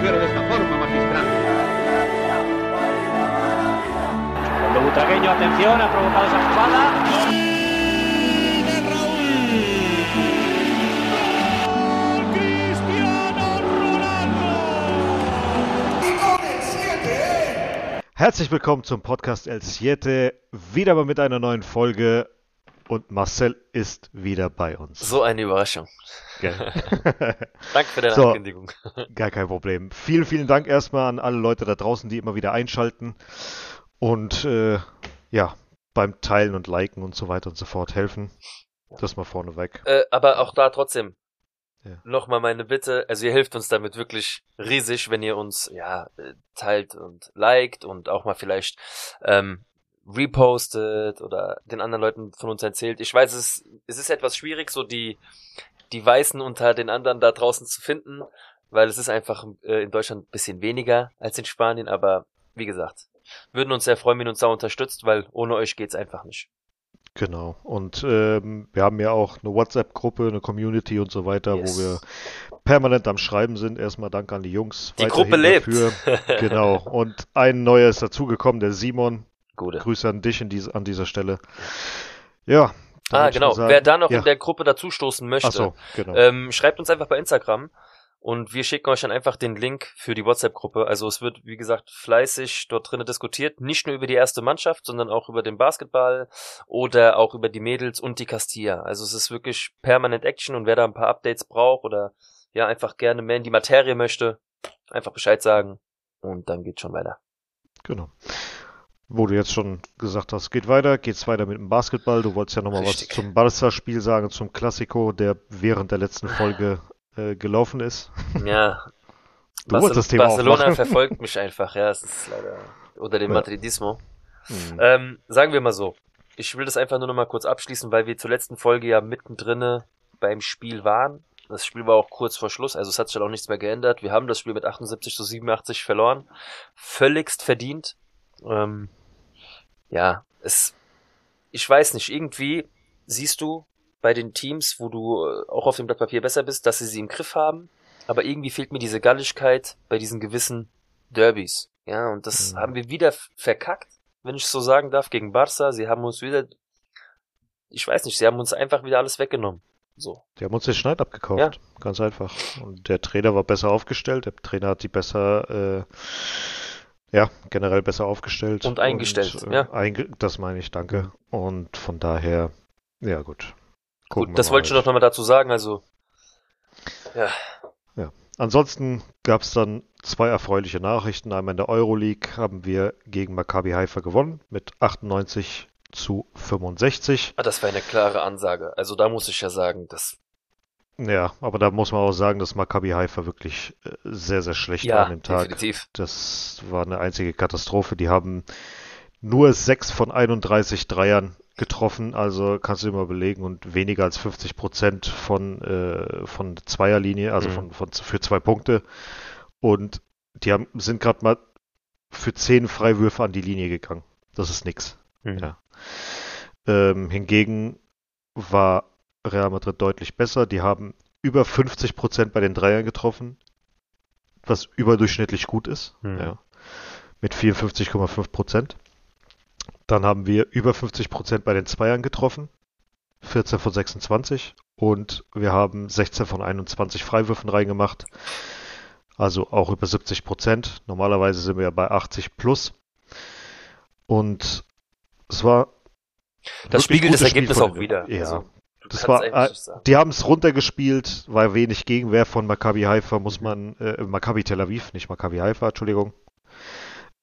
mujer de esta forma, magistral. Cuando Butragueño, atención, ha provocado esa jugada. Herzlich willkommen zum Podcast El Siete, wieder mal mit einer neuen Folge und Marcel ist wieder bei uns. So eine Überraschung. Gell? Danke für deine So. Ankündigung. Gar kein Problem. Vielen, vielen Dank erstmal an alle Leute da draußen, die immer wieder einschalten und äh, ja, beim Teilen und Liken und so weiter und so fort helfen. Das mal vorneweg. Äh, aber auch da trotzdem. Ja. Nochmal meine Bitte, also ihr helft uns damit wirklich riesig, wenn ihr uns ja äh, teilt und liked und auch mal vielleicht ähm, repostet oder den anderen Leuten von uns erzählt. Ich weiß, es, es ist etwas schwierig, so die, die Weißen unter den anderen da draußen zu finden, weil es ist einfach äh, in Deutschland ein bisschen weniger als in Spanien, aber wie gesagt, würden uns sehr freuen, wenn ihr uns da unterstützt, weil ohne euch geht's einfach nicht. Genau. Und ähm, wir haben ja auch eine WhatsApp-Gruppe, eine Community und so weiter, Yes. wo wir permanent am Schreiben sind. Erstmal Dank an die Jungs. Die Gruppe lebt. Dafür. Genau. Und ein neuer ist dazugekommen, der Simon. Gute. Grüße an dich in diese, an dieser Stelle. Ja. Dann Ah, genau. Wer da noch ja. in der Gruppe dazustoßen möchte, Ach so, genau. ähm, schreibt uns einfach bei Instagram und wir schicken euch dann einfach den Link für die WhatsApp-Gruppe. Also es wird, wie gesagt, fleißig dort drinnen diskutiert. Nicht nur über die erste Mannschaft, sondern auch über den Basketball oder auch über die Mädels und die Castilla. Also es ist wirklich permanent Action und wer da ein paar Updates braucht oder ja einfach gerne mehr in die Materie möchte, einfach Bescheid sagen und dann geht's schon weiter. Genau. Wo du jetzt schon gesagt hast, geht weiter, geht's weiter mit dem Basketball. Du wolltest ja nochmal was zum Barca-Spiel sagen, zum Classico, der während der letzten Folge äh, gelaufen ist. Ja, Du wolltest das Thema Barcelona aufmachen. verfolgt mich einfach, ja, es ist leider oder den Ja. Madridismo. Hm. Ähm, sagen wir mal so. Ich will das einfach nur noch mal kurz abschließen, weil wir zur letzten Folge ja mittendrin beim Spiel waren. Das Spiel war auch kurz vor Schluss, also es hat sich halt auch nichts mehr geändert. Wir haben das Spiel mit 78 zu 87 verloren. Völligst verdient. Ähm, ja, es, ich weiß nicht, irgendwie siehst du bei den Teams, wo du äh, auch auf dem Blatt Papier besser bist, dass sie sie im Griff haben. Aber irgendwie fehlt mir diese Galligkeit bei diesen gewissen Derbys. Ja, und das Mhm. haben wir wieder verkackt, wenn ich so sagen darf, gegen Barca. Sie haben uns wieder, ich weiß nicht, sie haben uns einfach wieder alles weggenommen. So. Die haben uns den Schneid abgekauft. Ja. Ganz einfach. Und der Trainer war besser aufgestellt. Der Trainer hat die besser, äh, ja, generell besser aufgestellt. Und eingestellt, äh, ja. Einge das meine ich, danke. Und von daher, ja gut. Gucken Gut, das wollte ich halt. noch nochmal dazu sagen, also. Ja, Ansonsten gab es dann zwei erfreuliche Nachrichten. Einmal in der Euroleague haben wir gegen Maccabi Haifa gewonnen mit 98 zu 65. ah, das war eine klare Ansage. Also da muss ich ja sagen, das, Ja, aber da muss man auch sagen, dass Maccabi Haifa wirklich äh, sehr, sehr schlecht war ja, an dem Tag. definitiv. Das war eine einzige Katastrophe. Die haben nur 6 von 31 Dreiern getroffen, also kannst du dir mal belegen und weniger als 50 Prozent von, äh, von Zweierlinie, also Mhm. von, von, für zwei Punkte. Und die haben, sind gerade mal für 10 Freiwürfe an die Linie gegangen. Das ist nix. Mhm. Ja. Ähm, hingegen war Real Madrid deutlich besser. Die haben über 50 Prozent bei den Dreiern getroffen, was überdurchschnittlich gut ist. Mhm. Ja. Mit 54,5 Prozent. Dann haben wir über 50 Prozent bei den Zweiern getroffen. 14 von 26. Und wir haben 16 von 21 Freiwürfen reingemacht. Also auch über 70 Prozent. Normalerweise sind wir ja bei 80 plus. Und es war. Das spiegelt das Ergebnis auch wieder. Ja. Also, Das war, äh, die haben es runtergespielt, war wenig Gegenwehr von Maccabi Haifa, Mhm. muss man, äh, Maccabi Tel Aviv, nicht Maccabi Haifa, Entschuldigung.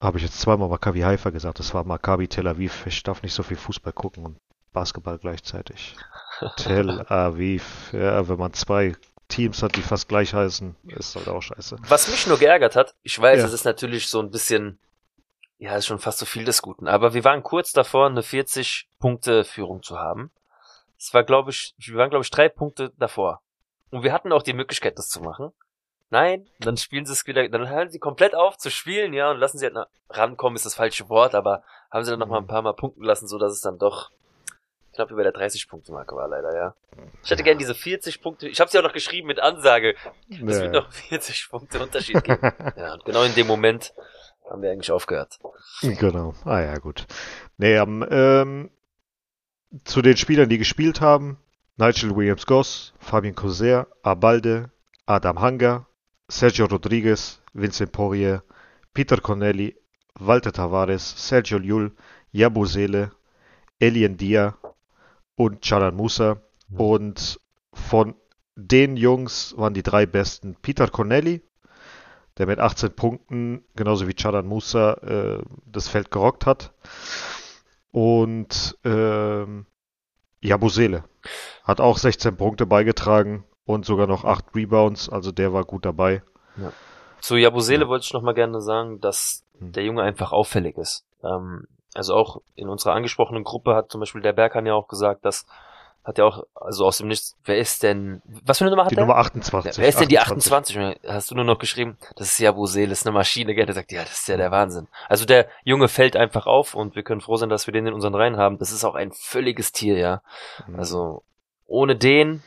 Habe ich jetzt zweimal Maccabi Haifa gesagt, das war Maccabi Tel Aviv. Ich darf nicht so viel Fußball gucken und Basketball gleichzeitig. Tel Aviv, ja, wenn man zwei Teams hat, die fast gleich heißen, ist halt auch scheiße. Was mich nur geärgert hat, ich weiß, Ja. es ist natürlich so ein bisschen, ja, ist schon fast so viel des Guten, aber wir waren kurz davor, eine 40-Punkte-Führung zu haben. Es war, glaube ich, wir waren, glaube ich, drei Punkte davor. Und wir hatten auch die Möglichkeit, das zu machen. Nein, dann spielen sie es wieder, dann hören sie komplett auf zu spielen, ja, und lassen sie halt na, rankommen, ist das falsche Wort, aber haben sie dann noch mal ein paar Mal punkten lassen, so dass es dann doch knapp über der 30-Punkte-Marke war, leider, ja. Ich hätte gern diese 40 Punkte, ich habe sie auch noch geschrieben mit Ansage, es Ja. wird noch 40 Punkte Unterschied geben. ja, und genau in dem Moment haben wir eigentlich aufgehört. Genau. Ah ja, gut. Nee, ähm, ähm, zu den Spielern, die gespielt haben, Nigel Williams-Goss, Fabian Coser, Abalde, Adam Hanga, Sergio Rodriguez, Vincent Poirier, Peter Corneli, Walter Tavares, Sergio Llull, Yabusele, Elien Dia und Charan Musa. Mhm. Und von den Jungs waren die drei besten Peter Corneli, der mit 18 Punkten, genauso wie Charan Musa, äh, das Feld gerockt hat. Und ähm, Jabusele hat auch 16 Punkte beigetragen und sogar noch 8 Rebounds, also der war gut dabei. Zu Jabusele Ja. wollte ich noch mal gerne sagen, dass Hm. der Junge einfach auffällig ist. Ähm, also auch in unserer angesprochenen Gruppe hat zum Beispiel der Berkan ja auch gesagt, dass hat ja auch, also aus dem Nichts, wer ist denn, was für eine Nummer hat Die der? Nummer Ja, 28. wer ist denn die 28? Und dann Hast du nur noch geschrieben, das ist Jabusele, ist eine Maschine, gell? Der sagt, ja, das ist ja der Wahnsinn. Also der Junge fällt einfach auf und wir können froh sein, dass wir den in unseren Reihen haben. Das ist auch ein völliges Tier, ja. Mhm. Also ohne den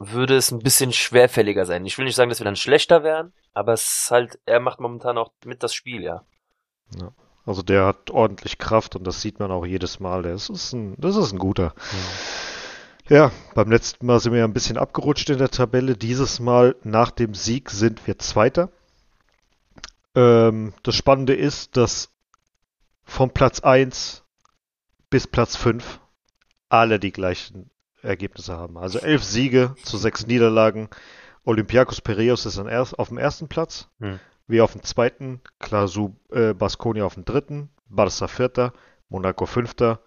würde es ein bisschen schwerfälliger sein. Ich will nicht sagen, dass wir dann schlechter wären, aber es ist halt, er macht momentan auch mit das Spiel, ja. Also der hat ordentlich Kraft und das sieht man auch jedes Mal. Das ist ein, das ist ein guter. Ja, beim letzten Mal sind wir ja ein bisschen abgerutscht in der Tabelle. Dieses Mal nach dem Sieg sind wir Zweiter. Ähm, das Spannende ist, dass von Platz 1 bis Platz 5 alle die gleichen Ergebnisse haben. Also elf Siege zu sechs Niederlagen. Olympiakos Piraeus ist auf dem ersten Platz. Hm. Wir auf dem zweiten. Klasu äh, Baskonia auf dem dritten. Barca vierter. Monaco fünfter.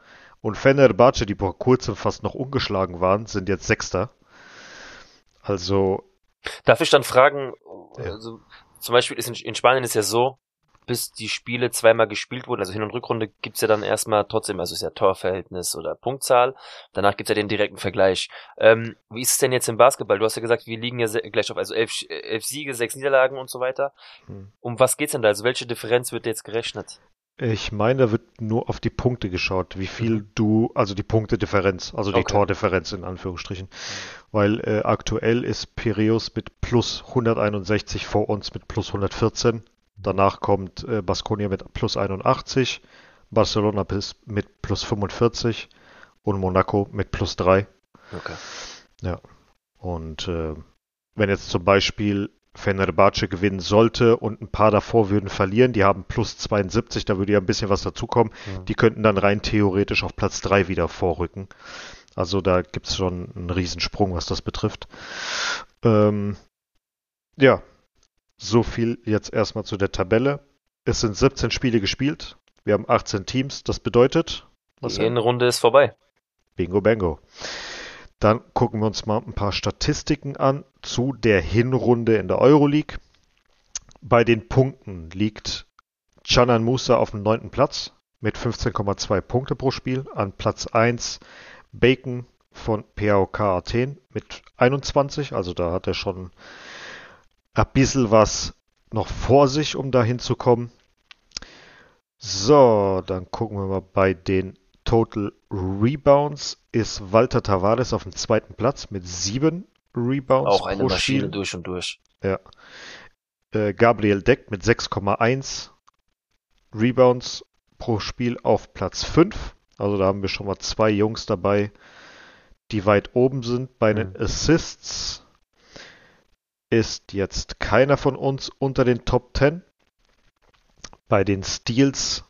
Und Fenerbahce, die vor kurzem fast noch ungeschlagen waren, sind jetzt Sechster. Also, Darf ich dann fragen, Ja. also zum Beispiel ist in, in Spanien ist ja so, bis die Spiele zweimal gespielt wurden, also Hin- und Rückrunde gibt's ja dann erstmal trotzdem, also ist ja Torverhältnis oder Punktzahl, danach gibt's ja den direkten Vergleich. Ähm, wie ist es denn jetzt im Basketball? Du hast ja gesagt, wir liegen ja gleich auf, also elf, elf Siege, sechs Niederlagen und so weiter. Hm. Um was geht's denn da? Also welche Differenz wird jetzt gerechnet? Ich meine, da wird nur auf die Punkte geschaut, wie viel Mhm. du, also die Punktedifferenz, also die Okay. Tordifferenz in Anführungsstrichen. Weil äh, aktuell ist Piraeus mit plus 161 vor uns mit plus 114. Danach kommt äh, Baskonia mit plus 81, Barcelona bis mit plus 45 und Monaco mit plus 3. Okay. Und äh, wenn jetzt zum Beispiel Fenerbahce gewinnen sollte und ein paar davor würden verlieren, die haben plus 72, da würde ja ein bisschen was dazukommen. Hm. Die könnten dann rein theoretisch auf Platz 3 wieder vorrücken. Also da gibt es schon einen Riesensprung, was das betrifft. Ähm, ja, so viel jetzt erstmal zu der Tabelle. Es sind 17 Spiele gespielt. Wir haben 18 Teams. Das bedeutet, Die Hinrunde ist vorbei. Bingo Bango. Dann gucken wir uns mal ein paar Statistiken an zu der Hinrunde in der Euroleague. Bei den Punkten liegt Canan Musa auf dem neunten Platz mit 15,2 Punkte pro Spiel. An Platz 1 Bacon von PAOK Athen mit 21. Also da hat er schon ein bisschen was noch vor sich, um da hinzukommen. So, dann gucken wir mal bei den Total Rebounds ist Walter Tavares auf dem zweiten Platz mit sieben Rebounds Auch eine pro Maschine Spiel. durch und durch. Äh, Gabriel Deck mit 6,1 Rebounds pro Spiel auf Platz 5. Also da haben wir schon mal zwei Jungs dabei, die weit oben sind. Bei den Mhm. Assists ist jetzt keiner von uns unter den Top 10. Bei den Steals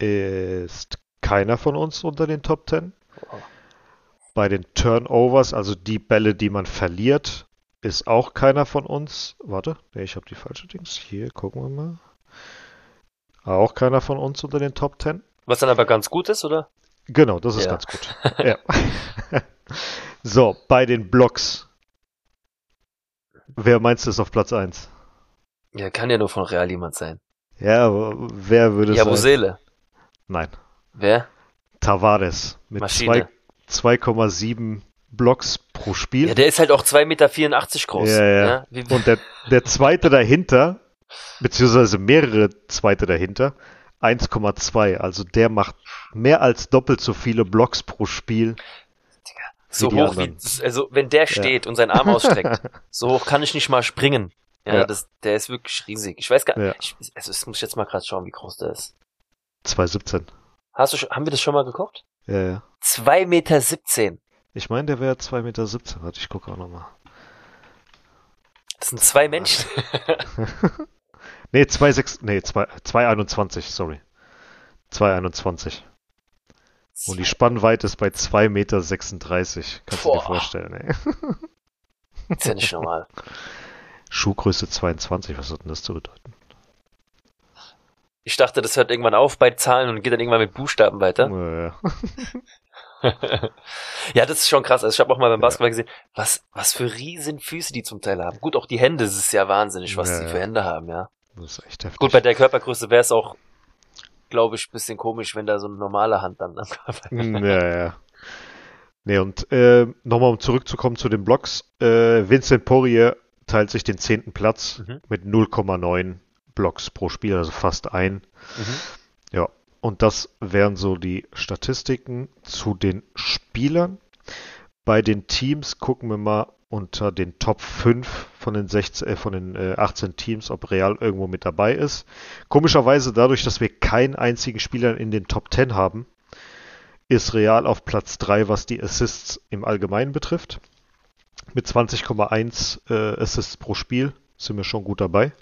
ist keiner von uns unter den Top 10. Wow. Bei den Turnovers, also die Bälle, die man verliert, ist auch keiner von uns. Warte, nee, ich habe die falsche Dings. Hier, gucken wir mal. Auch keiner von uns unter den Top 10. Was dann aber ganz gut ist, oder? Genau, das ist Ja. ganz gut. ja. so, bei den Blocks. Wer meinst du ist auf Platz 1? Ja, kann ja nur von Real jemand sein. Ja, aber wer würde es Ja, sein? Musele. Nein, Wer? Tavares mit Maschine. zwei- 2,7 Blocks pro Spiel. Ja, der ist halt auch 2,84 Meter groß. Ja, ja. Ne? Wie, Und der, der zweite dahinter, beziehungsweise mehrere zweite dahinter, 1,2. Also der macht mehr als doppelt so viele Blocks pro Spiel. So hoch wie, anderen. also wenn der steht und seinen Arm ausstreckt, so hoch kann ich nicht mal springen. Ja, Ja. Das, der ist wirklich riesig. Ich weiß gar Ja. ich, also das muss ich jetzt mal gerade schauen, wie groß der ist. 2,17. Hast du schon, haben wir das schon mal geguckt? Ja, ja. 2,17 Meter. 17. Ich meine, der wäre 2,17 Meter. Warte, ich gucke auch nochmal. Das sind zwei Menschen. Nee, 2,6, nee, 2 2,21, sorry. 2,21. Und die Spannweite ist bei 2,36 Meter. Kannst du dir Boah. vorstellen, ey. ist ja nicht normal. Schuhgröße 22, was hat denn das zu bedeuten? Ich dachte, das hört irgendwann auf bei Zahlen und geht dann irgendwann mit Buchstaben weiter. Äh, ja, das ist schon krass. Also ich habe auch mal beim Basketball gesehen, was, was für riesen Füße die zum Teil haben. Gut, auch die Hände, es ist ja wahnsinnig, was Ja, die ja. für Hände haben, ja. das ist echt heftig. Gut, bei der Körpergröße wäre es auch, glaube ich, bisschen komisch, wenn da so eine normale Hand dann am Körper Hm, ja, ja. Nee, und äh, nochmal um zurückzukommen zu den Blocks. Äh, Vincent Poirier teilt sich den zehnten Platz Mhm. mit 0,9 Blocks pro Spiel, also fast ein. Mhm. Ja, und das wären so die Statistiken zu den Spielern. Bei den Teams gucken wir mal unter den Top 5 von den, 16, äh, von den äh, 18 Teams, ob Real irgendwo mit dabei ist. Komischerweise dadurch, dass wir keinen einzigen Spieler in den Top 10 haben, ist Real auf Platz 3, was die Assists im Allgemeinen betrifft. Mit 20,1 äh, Assists pro Spiel sind wir schon gut dabei.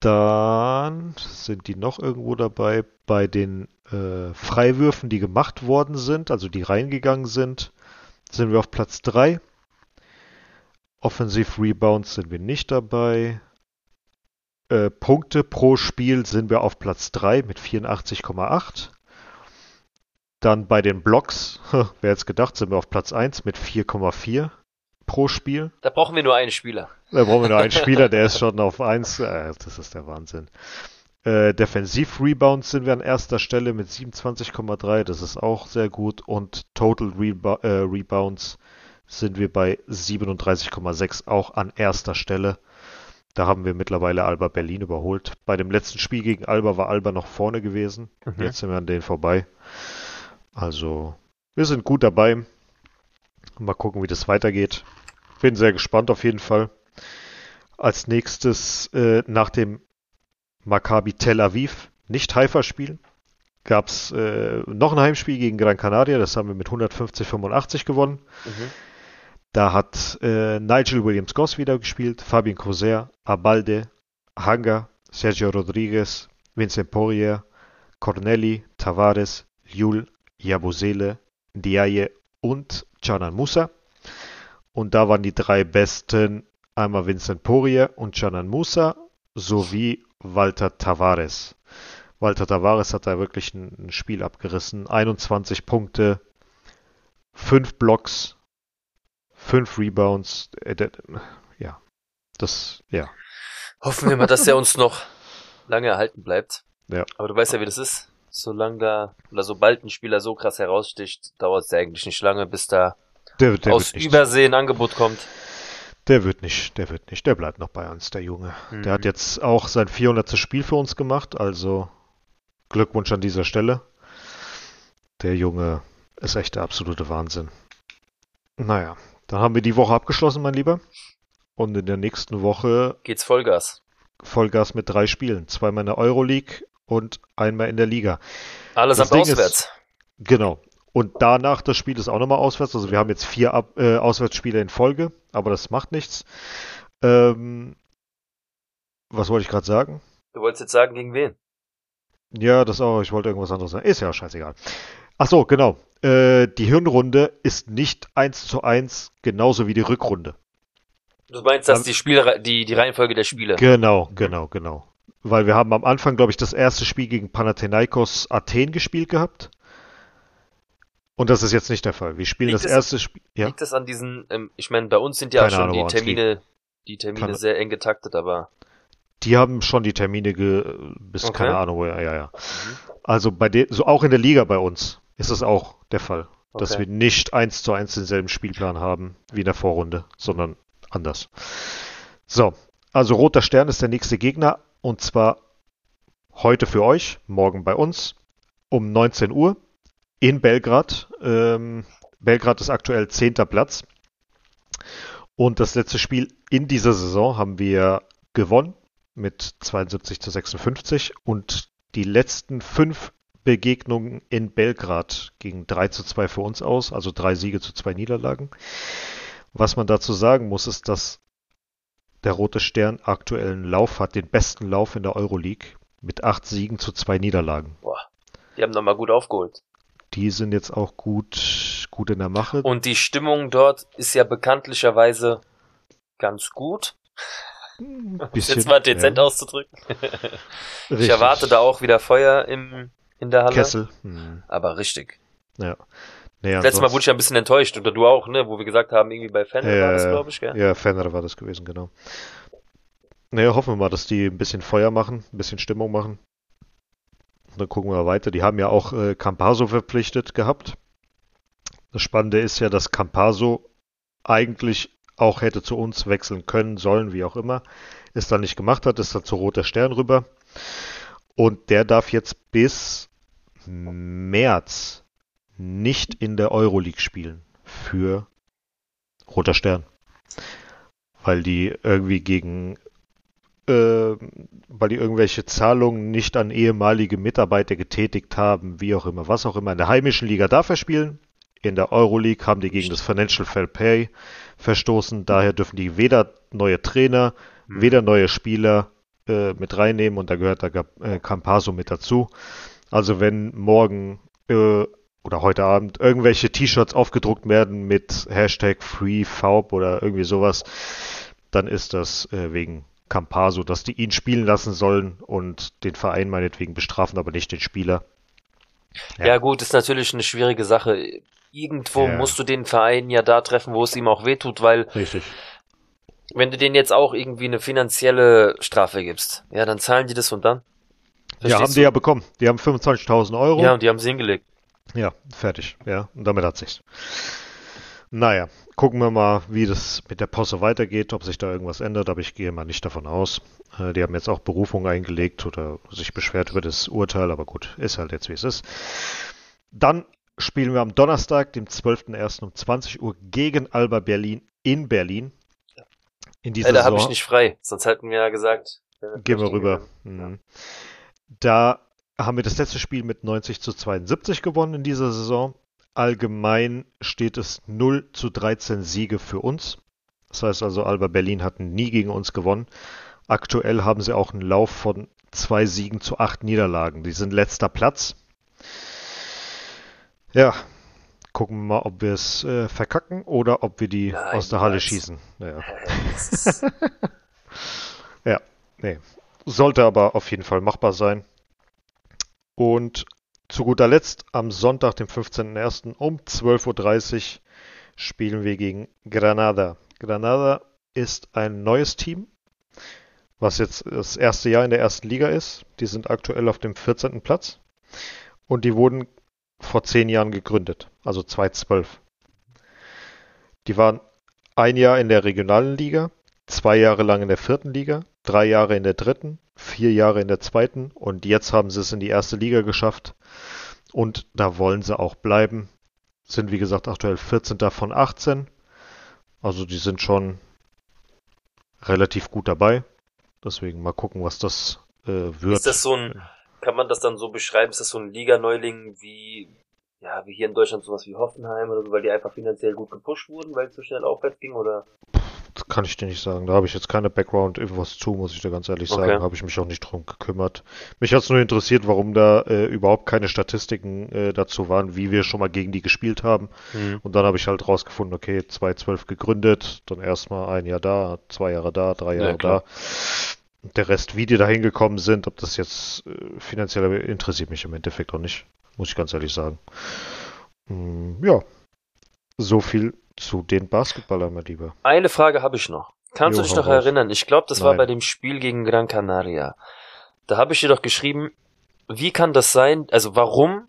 Dann sind die noch irgendwo dabei bei den äh, Freiwürfen, die gemacht worden sind, also die reingegangen sind, sind wir auf Platz 3. Offensive Rebounds sind wir nicht dabei. Äh, Punkte pro Spiel sind wir auf Platz 3 mit 84,8. Dann bei den Blocks, wer jetzt gedacht, sind wir auf Platz 1 mit 4,4 pro Spiel. Da brauchen wir nur einen Spieler. Da brauchen wir nur einen Spieler, der ist schon auf 1. Äh, das ist der Wahnsinn. Äh, Defensiv-Rebounds sind wir an erster Stelle mit 27,3. Das ist auch sehr gut. Und Total Reba äh, Rebounds sind wir bei 37,6 auch an erster Stelle. Da haben wir mittlerweile Alba Berlin überholt. Bei dem letzten Spiel gegen Alba war Alba noch vorne gewesen. Mhm. Jetzt sind wir an denen vorbei. Also, wir sind gut dabei. Mal gucken, wie das weitergeht. Bin sehr gespannt auf jeden Fall. Als nächstes äh, nach dem Maccabi Tel Aviv, nicht Haifa-Spiel, gab es äh, noch ein Heimspiel gegen Gran Canaria. Das haben wir mit 150-85 gewonnen. Mhm. Da hat äh, Nigel Williams-Goss wieder gespielt, Fabien Coser, Abalde, Hanga, Sergio Rodriguez, Vincent Poirier, Corneli, Tavares, Liul, Yabusele, Diaye und Canan Musa. Und da waren die drei besten einmal Vincent Poirier und Canan Musa sowie Walter Tavares. Walter Tavares hat da wirklich ein, Spiel abgerissen. 21 Punkte, 5 Blocks, 5 Rebounds. Äh, ja, das, ja. Hoffen wir mal, dass er uns noch lange erhalten bleibt. Ja. Aber du weißt ja, wie das ist. Solange da, oder sobald ein Spieler so krass heraussticht, dauert es ja eigentlich nicht lange, bis da Der, der aus wird nicht. Übersee ein Angebot kommt. Der wird nicht, der wird nicht, der bleibt noch bei uns, der Junge. Mhm. Der hat jetzt auch sein 400. Spiel für uns gemacht, also Glückwunsch an dieser Stelle. Der Junge ist echt der absolute Wahnsinn. Naja, dann haben wir die Woche abgeschlossen, mein Lieber. Und in der nächsten Woche Geht's Vollgas. Vollgas mit drei Spielen. Zweimal in der Euroleague und einmal in der Liga. Alles Das ab Ding ist- auswärts. Genau. Und danach das Spiel ist auch nochmal auswärts. Also wir haben jetzt vier Ab äh, Auswärtsspiele in Folge, aber das macht nichts. Ähm, was wollte ich gerade sagen? Du wolltest jetzt sagen, gegen wen? Ja, das auch. Ich wollte irgendwas anderes sagen. Ist ja scheißegal. Ach so, genau. Äh, die Hirnrunde ist nicht eins zu eins genauso wie die Rückrunde. Du meinst, dass die Spiele, die, die Reihenfolge der Spiele. Genau, genau, genau. Weil wir haben am Anfang, glaube ich, das erste Spiel gegen Panathinaikos Athen gespielt gehabt. Und das ist jetzt nicht der Fall. Wir spielen Liegt das erste Spiel. Ja. Liegt das an diesen, ähm, ich meine, bei uns sind ja Keine schon Ahnung, die Termine, die Termine Kann- sehr eng getaktet, aber Die haben schon die Termine ge bis Okay. keine Ahnung woher, ja, ja. Also bei den, so auch in der Liga bei uns ist es auch der Fall, dass Okay. wir nicht eins zu eins denselben Spielplan haben wie in der Vorrunde, sondern anders. So, also Roter Stern ist der nächste Gegner und zwar heute für euch, morgen bei uns um 19 Uhr in Belgrad. Ähm, Belgrad ist aktuell zehnter Platz. Und das letzte Spiel in dieser Saison haben wir gewonnen mit 72 zu 56 und die letzten fünf Begegnungen in Belgrad gingen 3 zu 2 für uns aus, also drei Siege zu zwei Niederlagen. Was man dazu sagen muss, ist, dass der Rote Stern aktuellen Lauf hat, den besten Lauf in der Euroleague mit acht Siegen zu zwei Niederlagen. Boah, die haben nochmal gut aufgeholt. Die sind jetzt auch gut, gut in der Mache. Und die Stimmung dort ist ja bekanntlicherweise ganz gut. Ein Jetzt mal dezent ja. auszudrücken. ich Richtig. erwarte da auch wieder Feuer im, in der Halle. Kessel. Hm. Aber richtig. Ja. Nee, Das letzte Mal wurde ich ja ein bisschen enttäuscht, oder du auch, ne? Wo wir gesagt haben, irgendwie bei Fan Ja, war das, ja, glaube ich, gell? Ja, Fenner war das gewesen, genau. Naja, hoffen wir mal, dass die ein bisschen Feuer machen, ein bisschen Stimmung machen. Und dann gucken wir weiter. Die haben ja auch äh, Campaso verpflichtet gehabt. Das Spannende ist ja, dass Campaso eigentlich auch hätte zu uns wechseln können, sollen, wie auch immer. Es dann nicht gemacht hat, ist dann zu Roter Stern rüber. Und der darf jetzt bis März nicht in der Euroleague spielen für Roter Stern. Weil die irgendwie gegen, weil die irgendwelche Zahlungen nicht an ehemalige Mitarbeiter getätigt haben, wie auch immer, was auch immer. In der heimischen Liga darf er spielen. In der Euroleague haben die gegen das Financial Fair Pay verstoßen. Daher dürfen die weder neue Trainer, Hm. weder neue Spieler äh, mit reinnehmen und da gehört der Gap- äh, Campaso mit dazu. Also wenn morgen äh, oder heute Abend irgendwelche T-Shirts aufgedruckt werden mit Hashtag FreeFaub oder irgendwie sowas, dann ist das äh, wegen Campaso, dass die ihn spielen lassen sollen und den Verein meinetwegen bestrafen, aber nicht den Spieler. Ja. Ja. gut, ist natürlich eine schwierige Sache. Irgendwo Ja. musst du den Verein ja da treffen, wo es ihm auch wehtut, weil Richtig. wenn du denen jetzt auch irgendwie eine finanzielle Strafe gibst, ja, dann zahlen die das und dann. Ja, haben Verstehst die ja bekommen. Die haben 25.000 Euro. du? Ja, und die haben sie hingelegt. Ja, fertig. Ja, und damit hat sich's. Naja, gucken wir mal, wie das mit der Posse weitergeht, ob sich da irgendwas ändert, aber ich gehe mal nicht davon aus. Äh, die haben jetzt auch Berufung eingelegt oder sich beschwert über das Urteil, aber gut, ist halt jetzt wie es ist. Dann spielen wir am Donnerstag, dem 12.01. um 20 Uhr gegen Alba Berlin in Berlin. In dieser Ey, da habe ich nicht frei, sonst hätten wir ja gesagt. wenn Gehen wir rüber. Mhm. Da haben wir das letzte Spiel mit 90 zu 72 gewonnen in dieser Saison. Allgemein steht es 0 zu 13 Siege für uns. Das heißt also, Alba Berlin hat nie gegen uns gewonnen. Aktuell haben sie auch einen Lauf von zwei Siegen zu acht Niederlagen. Die sind letzter Platz. Ja, gucken wir mal, ob wir es äh, verkacken oder ob wir die Nein, aus der Halle niemals. schießen. Ja. Das ist- Ja, nee. Sollte aber auf jeden Fall machbar sein. Und zu guter Letzt am Sonntag, dem 15.01. um 12.30 Uhr spielen wir gegen Granada. Granada ist ein neues Team, was jetzt das erste Jahr in der ersten Liga ist. Die sind aktuell auf dem 14. Platz und die wurden vor zehn Jahren gegründet, also 2012. Die waren ein Jahr in der regionalen Liga, zwei Jahre lang in der vierten Liga, drei Jahre in der dritten, vier Jahre in der zweiten und jetzt haben sie es in die erste Liga geschafft und da wollen sie auch bleiben. Sind wie gesagt aktuell 14. von 18. Also die sind schon relativ gut dabei. Deswegen mal gucken, was das äh, wird. Ist das so ein, kann man das dann so beschreiben, ist das so ein Liga-Neuling wie, ja, wie hier in Deutschland sowas wie Hoffenheim oder so, weil die einfach finanziell gut gepusht wurden, weil es so schnell aufwärts ging oder? Das kann ich dir nicht sagen. Da habe ich jetzt keine Background-Infos zu, muss ich dir ganz ehrlich sagen. Okay. Habe ich mich auch nicht drum gekümmert. Mich hat es nur interessiert, warum da äh, überhaupt keine Statistiken äh, dazu waren, wie wir schon mal gegen die gespielt haben. Und dann habe ich halt rausgefunden, okay, 2012 gegründet, dann erstmal ein Jahr da, zwei Jahre da, drei Ja, Jahre klar. da. Der Rest, wie die da hingekommen sind, ob das jetzt äh, finanziell interessiert mich im Endeffekt auch nicht, muss ich ganz ehrlich sagen. Mm, ja, so viel zu den Basketballern, mein Lieber. Eine Frage habe ich noch. Kannst Jo, du dich noch raus. erinnern? Ich glaube, das war Nein. bei dem Spiel gegen Gran Canaria. Da habe ich dir doch geschrieben, wie kann das sein? Also warum?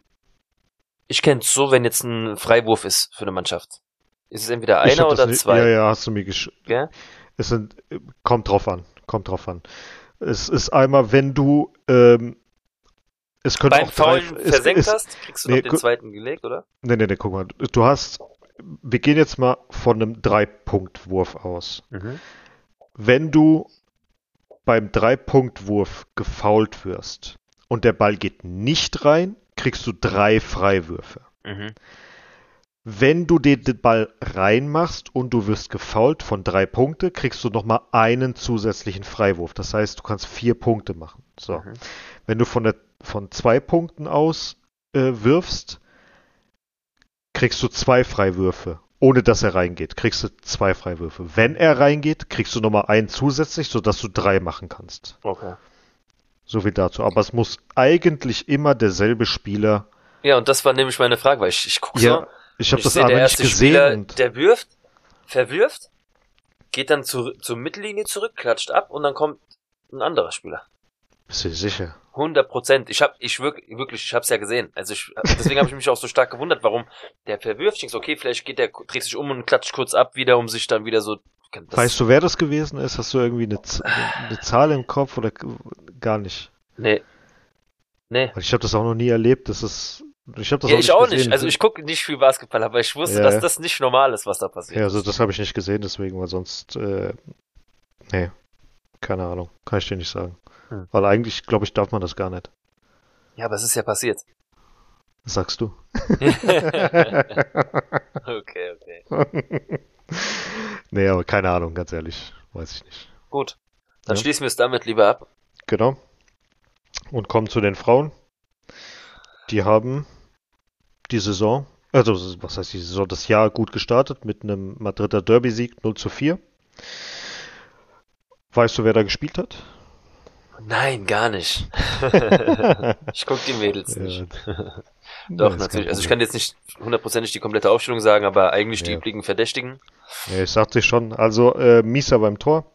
Ich kenne es so, wenn jetzt ein Freiwurf ist für eine Mannschaft. Ist es entweder einer oder nicht- zwei? Ja, ja, hast du mir gesch Gell? Es sind, kommt drauf an, kommt drauf an. Es ist einmal, wenn du ähm, es könnte Beim auch drei, Faulen es- versenkt es- hast, kriegst du nee, noch den zweiten gelegt, oder? Nee, nee, nee, guck mal. Du hast, wir gehen jetzt mal von einem Drei-Punkt-Wurf aus. Wenn du beim Drei-Punkt-Wurf gefoult wirst und der Ball geht nicht rein, kriegst du drei Freiwürfe. Mhm. Wenn du den, den Ball reinmachst und du wirst gefoult von drei Punkte, kriegst du nochmal einen zusätzlichen Freiwurf. Das heißt, du kannst vier Punkte machen. So. Mhm. Wenn du von, der, von zwei Punkten aus äh, wirfst, kriegst du zwei Freiwürfe. Ohne dass er reingeht, kriegst du zwei Freiwürfe. Wenn er reingeht, kriegst du nochmal einen zusätzlich, sodass du drei machen kannst. Okay. So viel dazu. Aber es muss eigentlich immer derselbe Spieler. Ja, und das war nämlich meine Frage, weil ich, ich gucke Ja, so. ich habe das sehe, aber der nicht erste gesehen. Spieler, und der wirft, verwirft, geht dann zur, zur Mittellinie zurück, klatscht ab und dann kommt ein anderer Spieler. bist du dir sicher? 100 Prozent. Ich hab, ich wirklich, wirklich, ich hab's ja gesehen. Also ich, deswegen habe ich mich auch so stark gewundert, warum der verwirft. Ich okay, vielleicht geht der, dreht sich um und klatscht kurz ab wieder, um sich dann wieder so. Weißt du, wer das gewesen ist? Hast du irgendwie eine, eine Zahl im Kopf oder gar nicht? Nee. Nee. Ich habe das auch noch nie erlebt. Das ist. Ich habe das Ja, auch ich nicht auch gesehen. nicht. Also ich gucke nicht viel Basketball, aber ich wusste, Ja, dass das nicht normal ist, was da passiert. Ja, also das habe ich nicht gesehen, deswegen, weil sonst, äh, nee, keine Ahnung, kann ich dir nicht sagen. Hm. Weil eigentlich, glaube ich, darf man das gar nicht. ja, aber es ist ja passiert. Das sagst du. okay, okay. nee, aber keine Ahnung, ganz ehrlich, weiß ich nicht. Gut. Dann Ja. schließen wir es damit lieber ab. Genau. Und kommen zu den Frauen. Die haben die Saison, also was heißt die Saison, das Jahr gut gestartet mit einem Madrider Derby-Sieg 0 zu 4. Weißt du, wer da gespielt hat? Nein, gar nicht. ich guck die Mädels nicht. Ja. Doch, ist natürlich. Also ich kann jetzt nicht hundertprozentig die komplette Aufstellung sagen, aber eigentlich die Ja. üblichen Verdächtigen. Ja, ich sagte schon. Also äh, Misa beim Tor,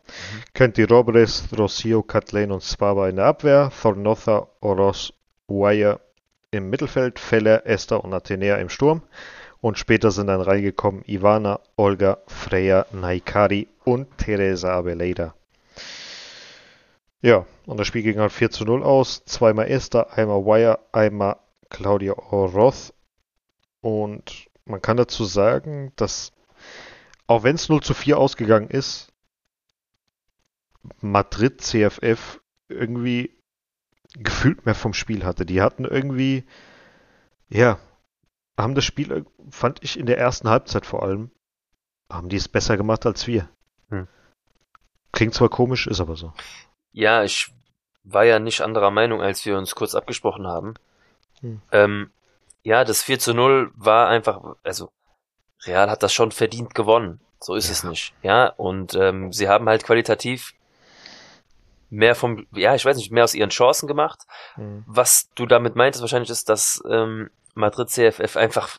Kenti Robles, Rocio, Kathleen und Spaba in der Abwehr, Thornotha, Oros, Uaya im Mittelfeld, Feller, Esther und Athenea im Sturm. Und später sind dann reingekommen Ivana, Olga, Freya, Naikari und Teresa Abeleida. Ja, und das Spiel ging halt 4 zu 0 aus. Zweimal Esther, einmal Wire, einmal Claudia Oroth. Und man kann dazu sagen, dass auch wenn es 0 zu 4 ausgegangen ist, Madrid CFF irgendwie gefühlt mehr vom Spiel hatte. Die hatten irgendwie, ja, haben das Spiel, fand ich in der ersten Halbzeit vor allem, haben die es besser gemacht als wir. Hm. Klingt zwar komisch, ist aber so. Ja, ich war ja nicht anderer Meinung, als wir uns kurz abgesprochen haben. Hm. Ähm, ja, das 4 zu 0 war einfach, also Real hat das schon verdient gewonnen. So ist Ja. es nicht. Ja, und ähm, sie haben halt qualitativ mehr vom, ja, ich weiß nicht, mehr aus ihren Chancen gemacht. Hm. Was du damit meintest wahrscheinlich ist, dass ähm, Madrid CFF einfach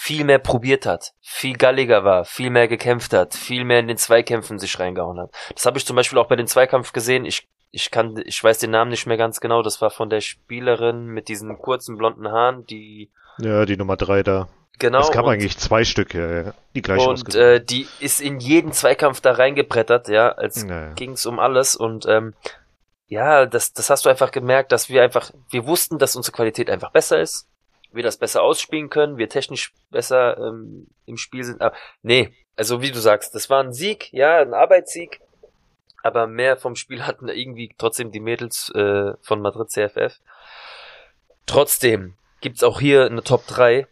viel mehr probiert hat, viel galliger war, viel mehr gekämpft hat, viel mehr in den Zweikämpfen sich reingehauen hat. Das habe ich zum Beispiel auch bei den Zweikampf gesehen. Ich, ich kann, ich weiß den Namen nicht mehr ganz genau. Das war von der Spielerin mit diesen kurzen blonden Haaren, die Ja, die Nummer 3 da. genau. es gab und- eigentlich zwei Stücke, ja, die gleich und äh, die ist in jeden Zweikampf da reingebrettert, ja, als Naja. ging's um alles und ähm, ja, das, das hast du einfach gemerkt, dass wir einfach, wir wussten, dass unsere Qualität einfach besser ist, wir das besser ausspielen können, wir technisch besser ähm, im Spiel sind. Aber nee, also wie du sagst, das war ein Sieg, ja, ein Arbeitssieg, aber mehr vom Spiel hatten irgendwie trotzdem die Mädels äh, von Madrid CFF. Trotzdem gibt's auch hier eine Top 3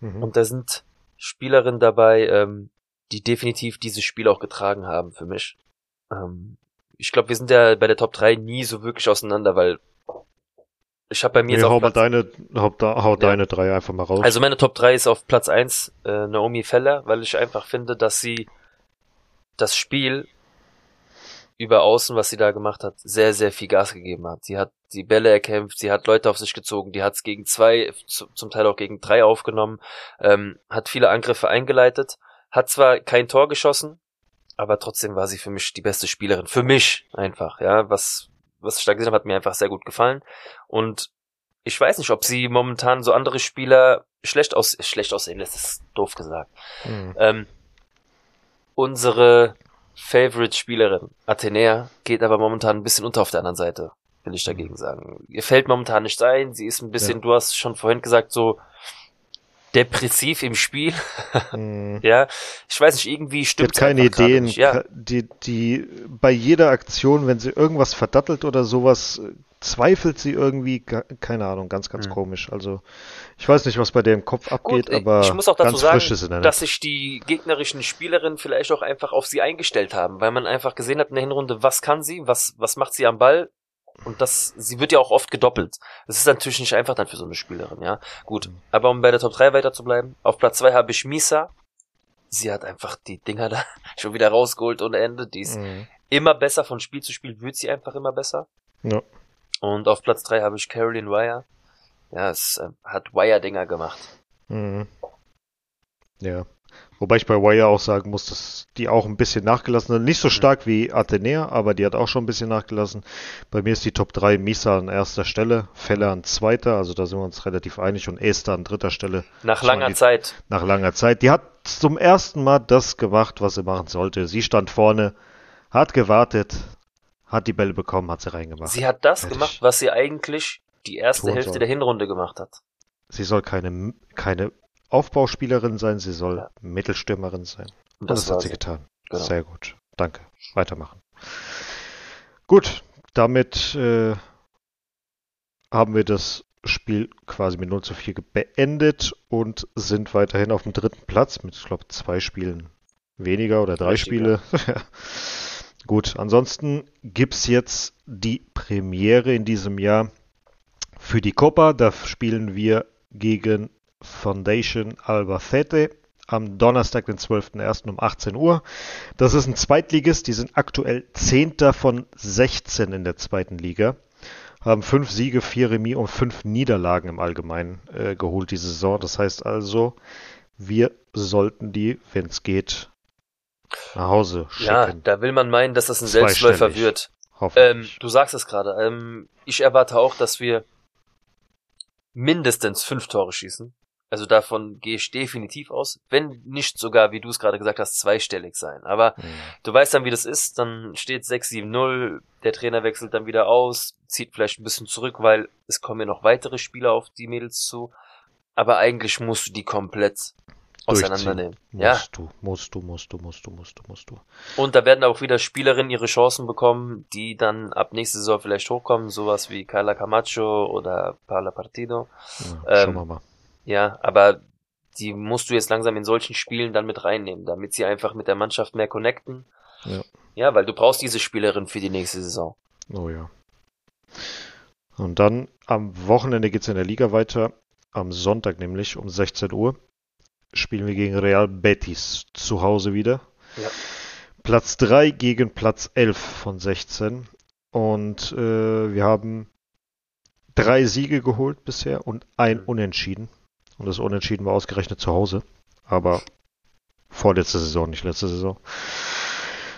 Mhm. und da sind Spielerinnen dabei, ähm, die definitiv dieses Spiel auch getragen haben für mich. Ähm, ich glaube, wir sind ja bei der Top 3 nie so wirklich auseinander, weil ich habe bei mir Nee, jetzt hau auf mal Platz, deine, hau, da, hau Ja. deine drei einfach mal raus. also meine Top 3 ist auf Platz 1 äh, Naomi Feller, weil ich einfach finde, dass sie das Spiel über außen, was sie da gemacht hat, sehr, sehr viel Gas gegeben hat. Sie hat die Bälle erkämpft, sie hat Leute auf sich gezogen, die hat es gegen zwei, zu- zum Teil auch gegen drei aufgenommen, ähm, hat viele Angriffe eingeleitet, hat zwar kein Tor geschossen, aber trotzdem war sie für mich die beste Spielerin. Für mich einfach, ja, was, was ich da gesehen habe, hat mir einfach sehr gut gefallen. Und ich weiß nicht, ob sie momentan so andere Spieler schlecht aus, schlecht aussehen lässt, ist doof gesagt. Mhm. Ähm, unsere Favorite-Spielerin, Athenea, geht aber momentan ein bisschen unter auf der anderen Seite. will ich dagegen sagen. Ihr fällt momentan nicht ein, sie ist ein bisschen, ja. du hast schon vorhin gesagt, so depressiv im Spiel. Mhm. ja, ich weiß nicht, irgendwie stimmt es keine Ideen. Ja. Die, die bei jeder Aktion, wenn sie irgendwas verdattelt oder sowas, zweifelt sie irgendwie, keine Ahnung, ganz, ganz mhm. komisch. Also ich weiß nicht, was bei der im Kopf abgeht, Gut, aber ich muss auch dazu sagen, dass sich die gegnerischen Spielerinnen vielleicht auch einfach auf sie eingestellt haben, weil man einfach gesehen hat in der Hinrunde, was kann sie, was, was macht sie am Ball, und das, sie wird ja auch oft gedoppelt. Das ist natürlich nicht einfach dann für so eine Spielerin, ja. Gut. Mhm. Aber um bei der Top 3 weiter zu bleiben, auf Platz 2 habe ich Misa. Sie hat einfach die Dinger da schon wieder rausgeholt ohne Ende. Die ist mhm. immer besser von Spiel zu Spiel, wird sie einfach immer besser. Ja. Und auf Platz 3 habe ich Caroline Wire. Ja, es äh, hat Wire-Dinger gemacht. Mhm. Ja. Wobei ich bei Wire auch sagen muss, dass die auch ein bisschen nachgelassen hat. Nicht so stark wie Athenea, aber die hat auch schon ein bisschen nachgelassen. Bei mir ist die Top 3 Misa an erster Stelle, Feller an zweiter, also da sind wir uns relativ einig und Esther an dritter Stelle. Nach langer die, Zeit. Nach langer Zeit. Die hat zum ersten Mal das gemacht, was sie machen sollte. Sie stand vorne, hat gewartet, hat die Bälle bekommen, hat sie reingemacht. Sie hat das Fertig. gemacht, was sie eigentlich die erste Hälfte soll. der Hinrunde gemacht hat. Sie soll keine, keine Aufbauspielerin sein, sie soll ja. Mittelstürmerin sein. Und das, das hat sie getan. Genau. Sehr gut. Danke. Weitermachen. Gut, damit äh, haben wir das Spiel quasi mit 0 zu 4 beendet und sind weiterhin auf dem dritten Platz mit, ich glaube, zwei Spielen weniger oder drei Richtiger. Spiele. Gut, ansonsten gibt es jetzt die Premiere in diesem Jahr für die Copa. Da spielen wir gegen Foundation Albacete am Donnerstag, den 12.01. um 18 Uhr. Das ist ein Zweitligist, die sind aktuell Zehnter von 16 in der zweiten Liga. Haben fünf Siege, vier Remis und fünf Niederlagen im Allgemeinen äh, geholt diese Saison. Das heißt also, wir sollten die, wenn es geht, nach Hause schicken. Ja, da will man meinen, dass das ein Selbstläufer wird. Ähm, du sagst es gerade. Ähm, ich erwarte auch, dass wir mindestens fünf Tore schießen. Also davon gehe ich definitiv aus, wenn nicht sogar, wie du es gerade gesagt hast, zweistellig sein. Aber mhm. du weißt dann, wie das ist, dann steht 6-7-0, der Trainer wechselt dann wieder aus, zieht vielleicht ein bisschen zurück, weil es kommen ja noch weitere Spieler auf die Mädels zu. Aber eigentlich musst du die komplett auseinandernehmen. Musst ja. du, musst du, musst du, musst du, musst du, musst du. Und da werden auch wieder Spielerinnen ihre Chancen bekommen, die dann ab nächste Saison vielleicht hochkommen, sowas wie Carla Camacho oder Paula Partido. Ja, schauen ähm, wir mal. Ja, aber die musst du jetzt langsam in solchen Spielen dann mit reinnehmen, damit sie einfach mit der Mannschaft mehr connecten. Ja. Ja, weil du brauchst diese Spielerin für die nächste Saison. Oh ja. Und dann am Wochenende geht's in der Liga weiter. Am Sonntag nämlich um 16 Uhr spielen wir gegen Real Betis zu Hause wieder. Ja. Platz 3 gegen Platz 11 von 16. Und äh, wir haben drei Siege geholt bisher und ein mhm. Unentschieden. Und das Unentschieden war ausgerechnet zu Hause. Aber vorletzte Saison, nicht letzte Saison.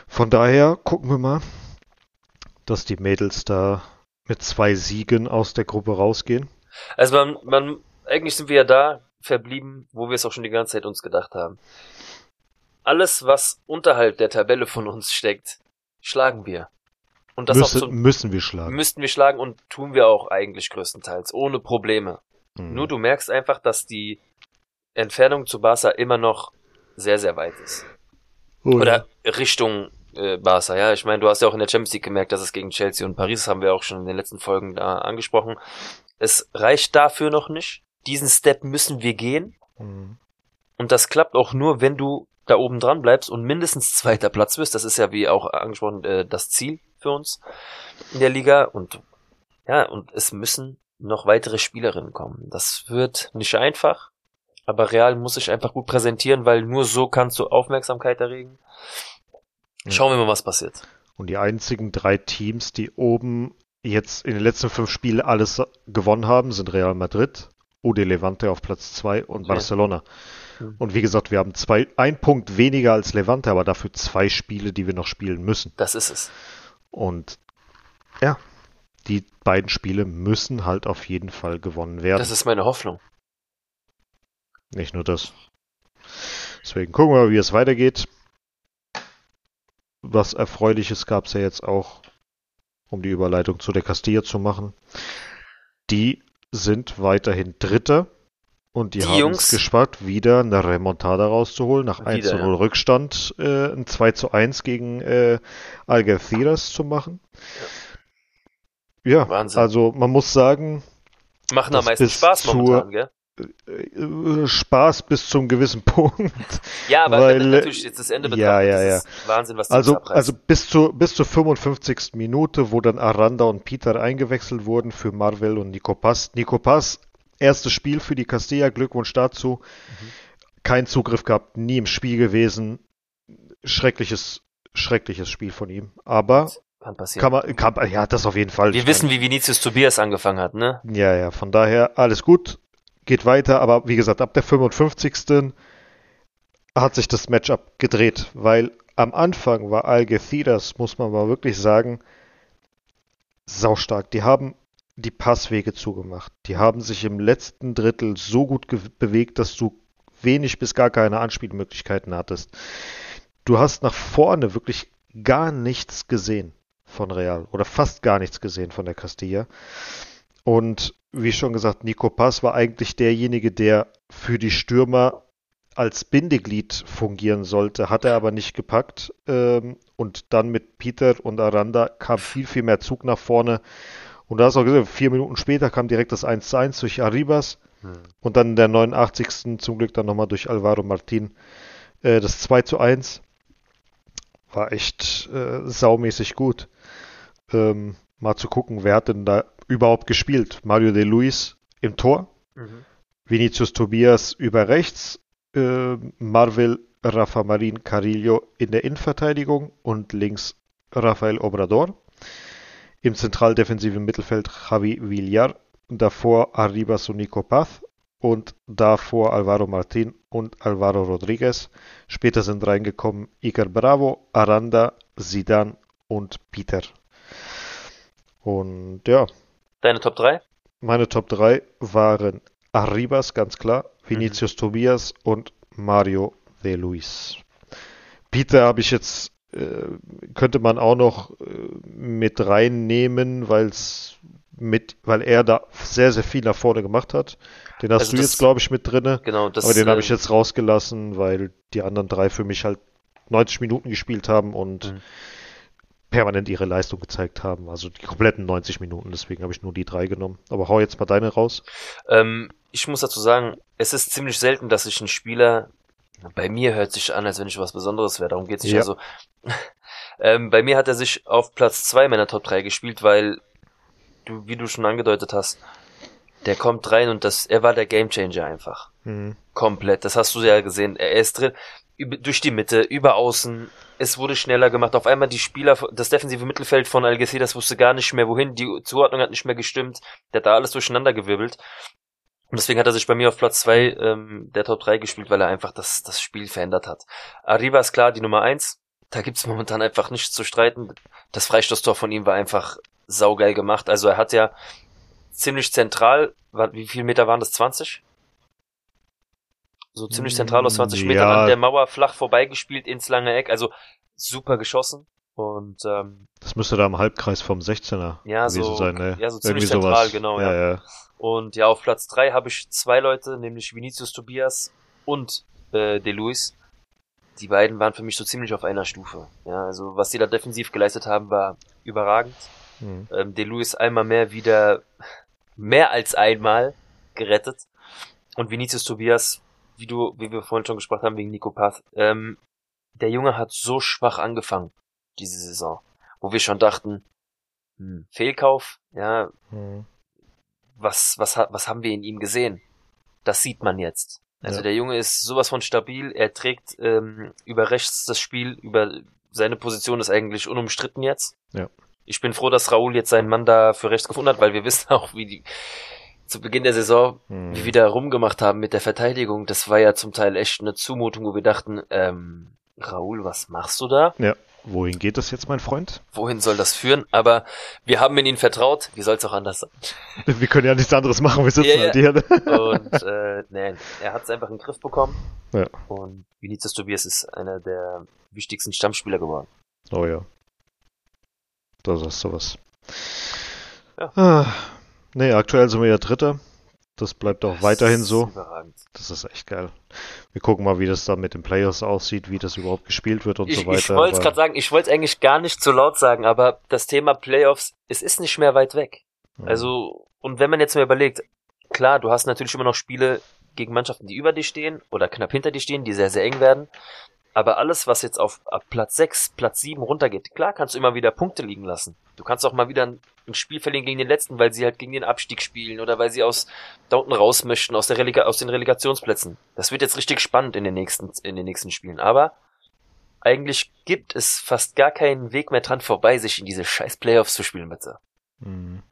Von daher gucken wir mal, dass die Mädels da mit zwei Siegen aus der Gruppe rausgehen. Also man, man, eigentlich sind wir ja da verblieben, wo wir es auch schon die ganze Zeit uns gedacht haben. Alles, was unterhalb der Tabelle von uns steckt, schlagen wir. Und das Müsse, zum, müssen wir schlagen. Müssten wir schlagen und tun wir auch eigentlich größtenteils, ohne Probleme. Mhm. Nur du merkst einfach, dass die Entfernung zu Barca immer noch sehr, sehr weit ist. Oh, Oder ja. Richtung äh, Barca, ja. Ich meine, du hast ja auch in der Champions League gemerkt, dass es gegen Chelsea und Paris, haben wir auch schon in den letzten Folgen da angesprochen. Es reicht dafür noch nicht. Diesen Step müssen wir gehen. Mhm. Und das klappt auch nur, wenn du da oben dran bleibst und mindestens zweiter Platz wirst. Das ist ja, wie auch angesprochen, äh, das Ziel für uns in der Liga. Und ja, und es müssen noch weitere Spielerinnen kommen. Das wird nicht einfach, aber Real muss sich einfach gut präsentieren, weil nur so kannst du Aufmerksamkeit erregen. Schauen wir mal, was passiert. Und die einzigen drei Teams, die oben jetzt in den letzten fünf Spielen alles gewonnen haben, sind Real Madrid, UD Levante auf Platz zwei und okay. Barcelona. Hm. Und wie gesagt, wir haben zwei, ein Punkt weniger als Levante, aber dafür zwei Spiele, die wir noch spielen müssen. Das ist es. Und ja, die beiden Spiele müssen halt auf jeden Fall gewonnen werden. Das ist meine Hoffnung. Nicht nur das. Deswegen gucken wir mal, wie es weitergeht. Was Erfreuliches gab es ja jetzt auch um die Überleitung zu der Castilla zu machen. Die sind weiterhin Dritter und die, Die haben Jungs- es geschafft, wieder eine Remontada rauszuholen, nach Wieder, 1 zu ja. 0 Rückstand äh, ein 2 zu 1 gegen äh, Algeciras zu machen. Ja, Wahnsinn. also man muss sagen, Machen am meisten Spaß momentan, gell? äh, Spaß bis zum gewissen Punkt. Ja, aber weil, natürlich jetzt das Ende ja, betrachtet, ja, das ist Wahnsinn, was Also, abreißen. also bis, zur, bis zur 55. Minute, wo dann Aranda und Peter eingewechselt wurden für Marvel und Nico Pass. Nico Pass, erstes Spiel für die Castilla, Glückwunsch dazu. Mhm. Kein Zugriff gehabt, nie im Spiel gewesen. Schreckliches, schreckliches Spiel von ihm. Aber kann passieren. kann man, kann, ja, das auf jeden Fall. Wir Ich wissen, wie Vinicius Tobias angefangen hat, ne? Ja, ja, von daher alles gut, geht weiter, aber wie gesagt, ab der 55. hat sich das Matchup gedreht, weil am Anfang war Algeciras, muss man mal wirklich sagen, saustark. Die haben die Passwege zugemacht. Die haben sich im letzten Drittel so gut bewegt, dass du wenig bis gar keine Anspielmöglichkeiten hattest. Du hast nach vorne wirklich gar nichts gesehen von Real oder fast gar nichts gesehen von der Castilla. Und wie schon gesagt, Nico Pass war eigentlich derjenige, der für die Stürmer als Bindeglied fungieren sollte, hat er aber nicht gepackt. Ähm, und dann mit Peter und Aranda kam viel, viel mehr Zug nach vorne. Und da hast du auch gesehen, vier Minuten später kam direkt das 1 zu 1 durch Arribas und dann in der 89. zum Glück dann nochmal durch Alvaro Martin äh, das 2 zu 1. War echt äh, saumäßig gut. Ähm, mal zu gucken, wer hat denn da überhaupt gespielt? Mario de Luis im Tor, Mhm. Vinicius Tobias über rechts, äh, Marvel Rafa Marin Carillo in der Innenverteidigung und links Rafael Obrador. Im zentraldefensiven Mittelfeld Javi Villar, davor Arribas und Nico Paz und davor Alvaro Martin und Alvaro Rodriguez. Später sind reingekommen Iker Bravo, Aranda, Zidane und Peter. Und ja, Deine Top 3? meine Top 3 waren Arribas, ganz klar, Vinicius Tobias und Mario de Luis. Peter habe ich jetzt, äh, könnte man auch noch äh, mit reinnehmen, weil's mit, weil er da sehr, sehr viel nach vorne gemacht hat. Den hast Also du das- jetzt, glaube ich, mit drinne. Genau, das Aber den habe ich ähm, jetzt rausgelassen, weil die anderen drei für mich halt 90 Minuten gespielt haben und Mhm. Permanent ihre Leistung gezeigt haben. Also die kompletten 90 Minuten, deswegen habe ich nur die drei genommen. Aber hau jetzt mal deine raus. Ähm, ich muss dazu sagen, es ist ziemlich selten, dass ich einen Spieler, bei mir hört sich an, als wenn ich was Besonderes wäre, darum geht's nicht. Ja. Also, ähm, bei mir hat er sich auf Platz zwei meiner Top 3 gespielt, weil du, wie du schon angedeutet hast, der kommt rein und das, er war der Gamechanger einfach. Mhm. Komplett. Das hast du ja gesehen. Er ist drin, durch die Mitte, über außen. Es wurde schneller gemacht. Auf einmal die Spieler, das defensive Mittelfeld von Algeciras wusste gar nicht mehr wohin. Die Zuordnung hat nicht mehr gestimmt. Der hat da alles durcheinander gewirbelt. Und deswegen hat er sich bei mir auf Platz zwei ähm, der Top 3 gespielt, weil er einfach das, das Spiel verändert hat. Arriba ist klar die Nummer eins. Da gibt's momentan einfach nichts zu streiten. Das Freistoßtor von ihm war einfach saugeil gemacht. Also er hat ja ziemlich zentral, wie viel Meter waren das? 20? So ziemlich zentral aus 20 Metern Ja. an der Mauer flach vorbeigespielt ins lange Eck. Also super geschossen. Und ähm, Das müsste da im Halbkreis vom 16er Ja, gewesen so- sein, ne? ja, so ziemlich Irgendwie zentral, sowas. genau, Ja, ja. ja. Und ja, auf Platz drei habe ich zwei Leute, nämlich Vinicius Tobias und äh, De Luis. Die beiden waren für mich so ziemlich auf einer Stufe. Ja, also was die da defensiv geleistet haben, war überragend. Mhm. Ähm, De Luis einmal mehr wieder mehr als einmal gerettet. Und Vinicius Tobias, wie du, wie wir vorhin schon gesprochen haben, wegen Nico Path, ähm, der Junge hat so schwach angefangen, diese Saison. Wo wir schon dachten, hm, Fehlkauf, ja, Mhm. was, was, was haben wir in ihm gesehen? Das sieht man jetzt. Also Ja. der Junge ist sowas von stabil, er trägt ähm, über rechts das Spiel, über seine Position ist eigentlich unumstritten jetzt. Ja. Ich bin froh, dass Raúl jetzt seinen Mann da für rechts gefunden hat, weil wir wissen auch, wie die zu Beginn der Saison, Mhm. wie wir da rumgemacht haben mit der Verteidigung. Das war ja zum Teil echt eine Zumutung, wo wir dachten, ähm, Raúl, was machst du da? Ja. Wohin geht das jetzt, mein Freund? Wohin soll das führen? Aber wir haben in ihn vertraut. Wie soll es auch anders sein? Wir können ja nichts anderes machen, wir sitzen Ja, halt hier. Und äh, nee, er hat es einfach in den Griff bekommen. Ja. Und Vinicius Tobias ist einer der wichtigsten Stammspieler geworden. Oh ja. Da sagst du was. Ja. Ah, nee, aktuell sind wir ja Dritter. Das bleibt auch das weiterhin so. Überragend. Das ist echt geil. Wir gucken mal, wie das dann mit den Players aussieht, wie das überhaupt gespielt wird und ich, so weiter. Ich wollte es gerade sagen, ich wollte es eigentlich gar nicht so laut sagen, aber das Thema Playoffs, es ist nicht mehr weit weg. Ja. Also, und wenn man jetzt mal überlegt, klar, du hast natürlich immer noch Spiele gegen Mannschaften, die über dich stehen oder knapp hinter dir stehen, die sehr, sehr eng werden. Aber alles, was jetzt auf Platz 6, Platz 7 runtergeht, klar kannst du immer wieder Punkte liegen lassen. Du kannst auch mal wieder ein, ein Spiel verlieren gegen den letzten, weil sie halt gegen den Abstieg spielen oder weil sie aus da unten raus möchten, aus, der Relega aus den Relegationsplätzen. Das wird jetzt richtig spannend in den nächsten, in den nächsten Spielen. Aber eigentlich gibt es fast gar keinen Weg mehr dran vorbei, sich in diese scheiß Playoffs zu spielen, bitte. Mhm.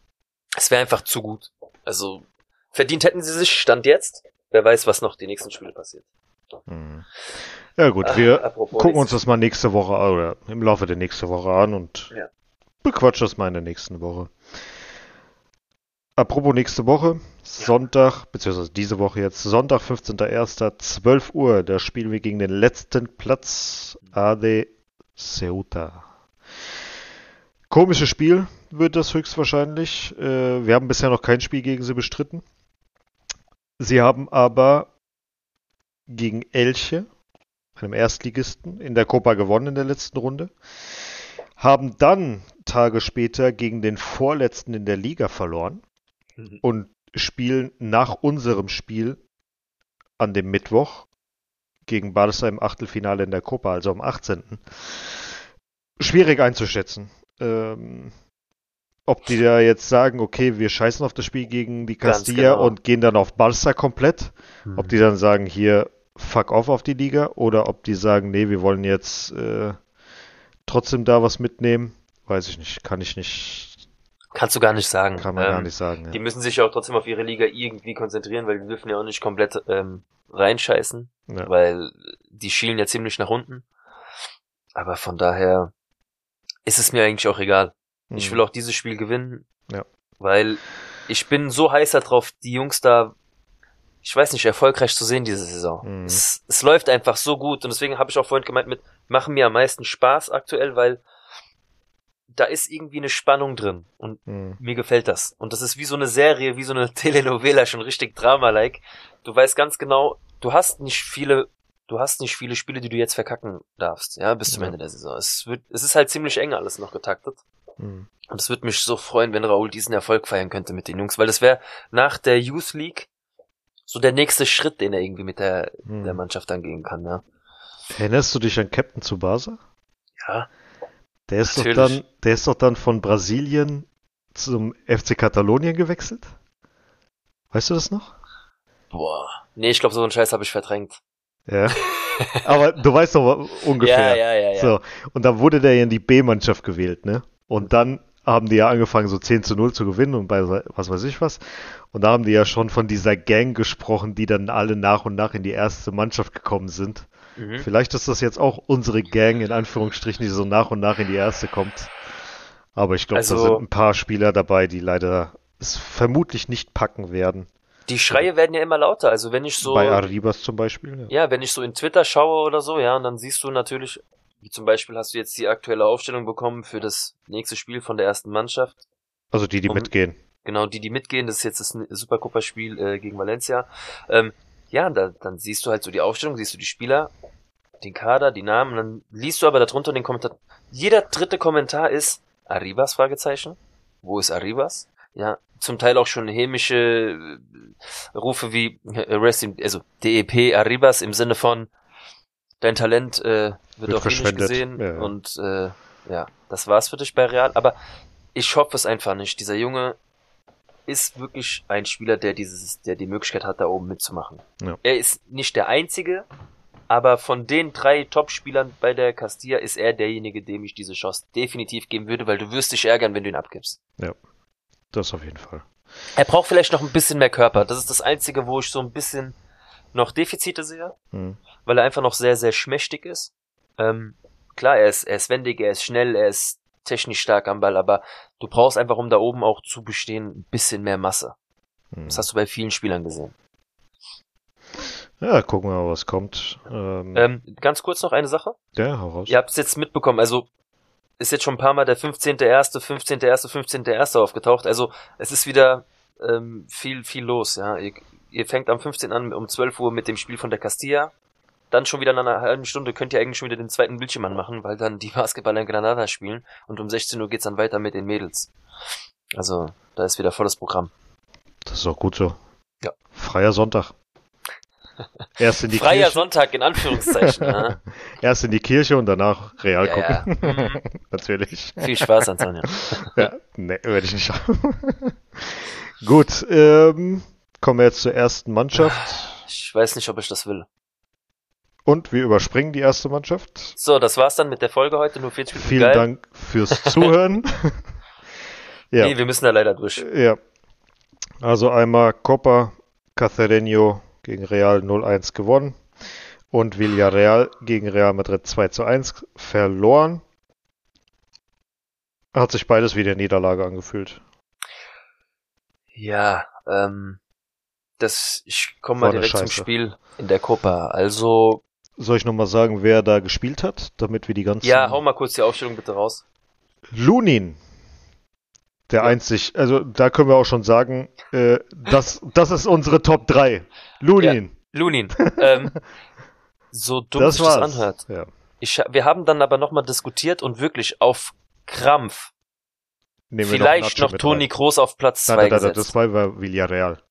Es wäre einfach zu gut. Also, verdient hätten sie sich, Stand jetzt. Wer weiß, was noch die nächsten Spiele passiert. Mhm. Ja gut, Ach, wir gucken uns das mal nächste Woche oder im Laufe der nächsten Woche an und ja. bequatschen das mal in der nächsten Woche. Apropos nächste Woche, Sonntag, beziehungsweise diese Woche jetzt, Sonntag, 15.01., 12 Uhr, da spielen wir gegen den letzten Platz, AD Ceuta. Komisches Spiel wird das höchstwahrscheinlich. Äh, wir haben bisher noch kein Spiel gegen sie bestritten. Sie haben aber gegen Elche, einem Erstligisten, in der Copa gewonnen in der letzten Runde. Haben dann Tage später gegen den Vorletzten in der Liga verloren mhm. und spielen nach unserem Spiel an dem Mittwoch gegen Barca im Achtelfinale in der Copa, also am 18. Schwierig einzuschätzen. Ähm, ob die da jetzt sagen, okay, wir scheißen auf das Spiel gegen die Castilla genau. und gehen dann auf Barca komplett. Mhm. Ob die dann sagen, hier, fuck off auf die Liga. Oder ob die sagen, nee, wir wollen jetzt äh, trotzdem da was mitnehmen. Weiß ich nicht, kann ich nicht. Kannst du gar nicht sagen. Kann man ähm, gar nicht sagen. Ja. Die müssen sich ja auch trotzdem auf ihre Liga irgendwie konzentrieren, weil die dürfen ja auch nicht komplett ähm, reinscheißen. Ja. Weil die schielen ja ziemlich nach unten. Aber von daher ist es mir eigentlich auch egal. Mhm. Ich will auch dieses Spiel gewinnen. Ja. Weil ich bin so heißer drauf, die Jungs da, ich weiß nicht, erfolgreich zu sehen diese Saison. Mhm. Es, es läuft einfach so gut und deswegen habe ich auch vorhin gemeint mit, machen mir am meisten Spaß aktuell, weil da ist irgendwie eine Spannung drin und mhm. mir gefällt das. Und das ist wie so eine Serie, wie so eine Telenovela, schon richtig Drama-like. Du weißt ganz genau, du hast nicht viele, du hast nicht viele Spiele, die du jetzt verkacken darfst, ja, bis zum ja. Ende der Saison. Es wird, es ist halt ziemlich eng alles noch getaktet. Mhm. Und es würde mich so freuen, wenn Raoul diesen Erfolg feiern könnte mit den Jungs, weil das wäre nach der Youth League so der nächste Schritt, den er irgendwie mit der, mhm. der Mannschaft angehen kann, ja. Erinnerst du dich an Captain Tsubasa? Ja. Der ist doch dann, der ist doch dann von Brasilien zum FC Katalonien gewechselt? Weißt du das noch? Boah. Nee, ich glaube, so einen Scheiß habe ich verdrängt. Ja. Aber du weißt doch ungefähr. Ja, ja, ja, ja. So. Und dann wurde der ja in die B-Mannschaft gewählt, ne? Und dann haben die ja angefangen, so 10 zu 0 zu gewinnen und bei was weiß ich was. Und da haben die ja schon von dieser Gang gesprochen, die dann alle nach und nach in die erste Mannschaft gekommen sind. Mhm. Vielleicht ist das jetzt auch unsere Gang, in Anführungsstrichen, die so nach und nach in die erste kommt. Aber ich glaube, also, da sind ein paar Spieler dabei, die leider es vermutlich nicht packen werden. Die Schreie werden ja immer lauter. Also wenn ich so. Bei Arribas zum Beispiel. Ja. ja, wenn ich so in Twitter schaue oder so, ja, und dann siehst du natürlich wie zum Beispiel hast du jetzt die aktuelle Aufstellung bekommen für das nächste Spiel von der ersten Mannschaft. Also die, die um, mitgehen. Genau, die, die mitgehen. Das ist jetzt das Supercopa-Spiel äh, gegen Valencia. Ähm, ja, da, dann siehst du halt so die Aufstellung, siehst du die Spieler, den Kader, die Namen, dann liest du aber darunter den Kommentar. Jeder dritte Kommentar ist Arribas, Fragezeichen. Wo ist Arribas? Ja, zum Teil auch schon hämische äh, Rufe wie äh, Rest in, also DEP Arribas im Sinne von dein Talent äh, wird, wird auch nicht gesehen ja, und äh, ja, das war's für dich bei Real. Aber ich hoffe es einfach nicht. Dieser Junge ist wirklich ein Spieler, der dieses, der die Möglichkeit hat, da oben mitzumachen. Ja. Er ist nicht der einzige, aber von den drei Top-Spielern bei der Castilla ist er derjenige, dem ich diese Chance definitiv geben würde, weil du wirst dich ärgern, wenn du ihn abgibst. Ja, das auf jeden Fall. Er braucht vielleicht noch ein bisschen mehr Körper. Das ist das Einzige, wo ich so ein bisschen noch Defizite sehe, mhm. weil er einfach noch sehr, sehr schmächtig ist. Ähm, klar, er ist, er ist wendig, er ist schnell, er ist technisch stark am Ball, aber du brauchst einfach, um da oben auch zu bestehen, ein bisschen mehr Masse. Mhm. Das hast du bei vielen Spielern gesehen. Ja, gucken wir mal, was kommt. Ähm, ähm, ganz kurz noch eine Sache. Ja, hau raus. Ihr habt es jetzt mitbekommen, also ist jetzt schon ein paar Mal der 15.1., 15.1., 15.1. aufgetaucht. Also es ist wieder ähm, viel, viel los. Ja, ihr, ihr fängt am 15. an um 12 Uhr mit dem Spiel von der Castilla. Dann schon wieder in einer halben Stunde könnt ihr eigentlich schon wieder den zweiten Bildschirm anmachen, weil dann die Basketballer in Granada spielen und um 16 Uhr geht's dann weiter mit den Mädels. Also, da ist wieder volles Programm. Das ist auch gut so. Ja. Freier Sonntag. Erst in die Freier Kirche. Sonntag in Anführungszeichen. ja. Erst in die Kirche und danach real Ja, ja. gucken. Mhm. Natürlich. Viel Spaß, Antonio. Ja, ne, werde ich nicht haben. Gut, ähm, kommen wir jetzt zur ersten Mannschaft. Ich weiß nicht, ob ich das will. Und wir überspringen die erste Mannschaft. So, das war's dann mit der Folge heute. Nur 40 Minuten Vielen geil. Dank fürs Zuhören. ja, Nee, wir müssen da leider durch. ja. Also einmal Copa Cacereño gegen Real 0-1 gewonnen und Villarreal gegen Real Madrid 2 zu 1 verloren. Hat sich beides wie eine Niederlage angefühlt. Ja, ähm, das, ich komme War mal direkt zum. Spiel in der Copa. Also, Soll ich nochmal sagen, wer da gespielt hat, damit wir die ganzen... ja, hau mal kurz die Aufstellung bitte raus. Lunin. Der Ja. einzig, also da können wir auch schon sagen, äh, das, das ist unsere Top 3. Lunin. Lunin, ähm, so dumm das sich das anhört. Ja. Ich, wir haben dann aber nochmal diskutiert und wirklich auf Krampf Nehmen vielleicht noch mit Toni rein. Kroos auf Platz Nein, 2 nein, nein, gesetzt. das war Villarreal.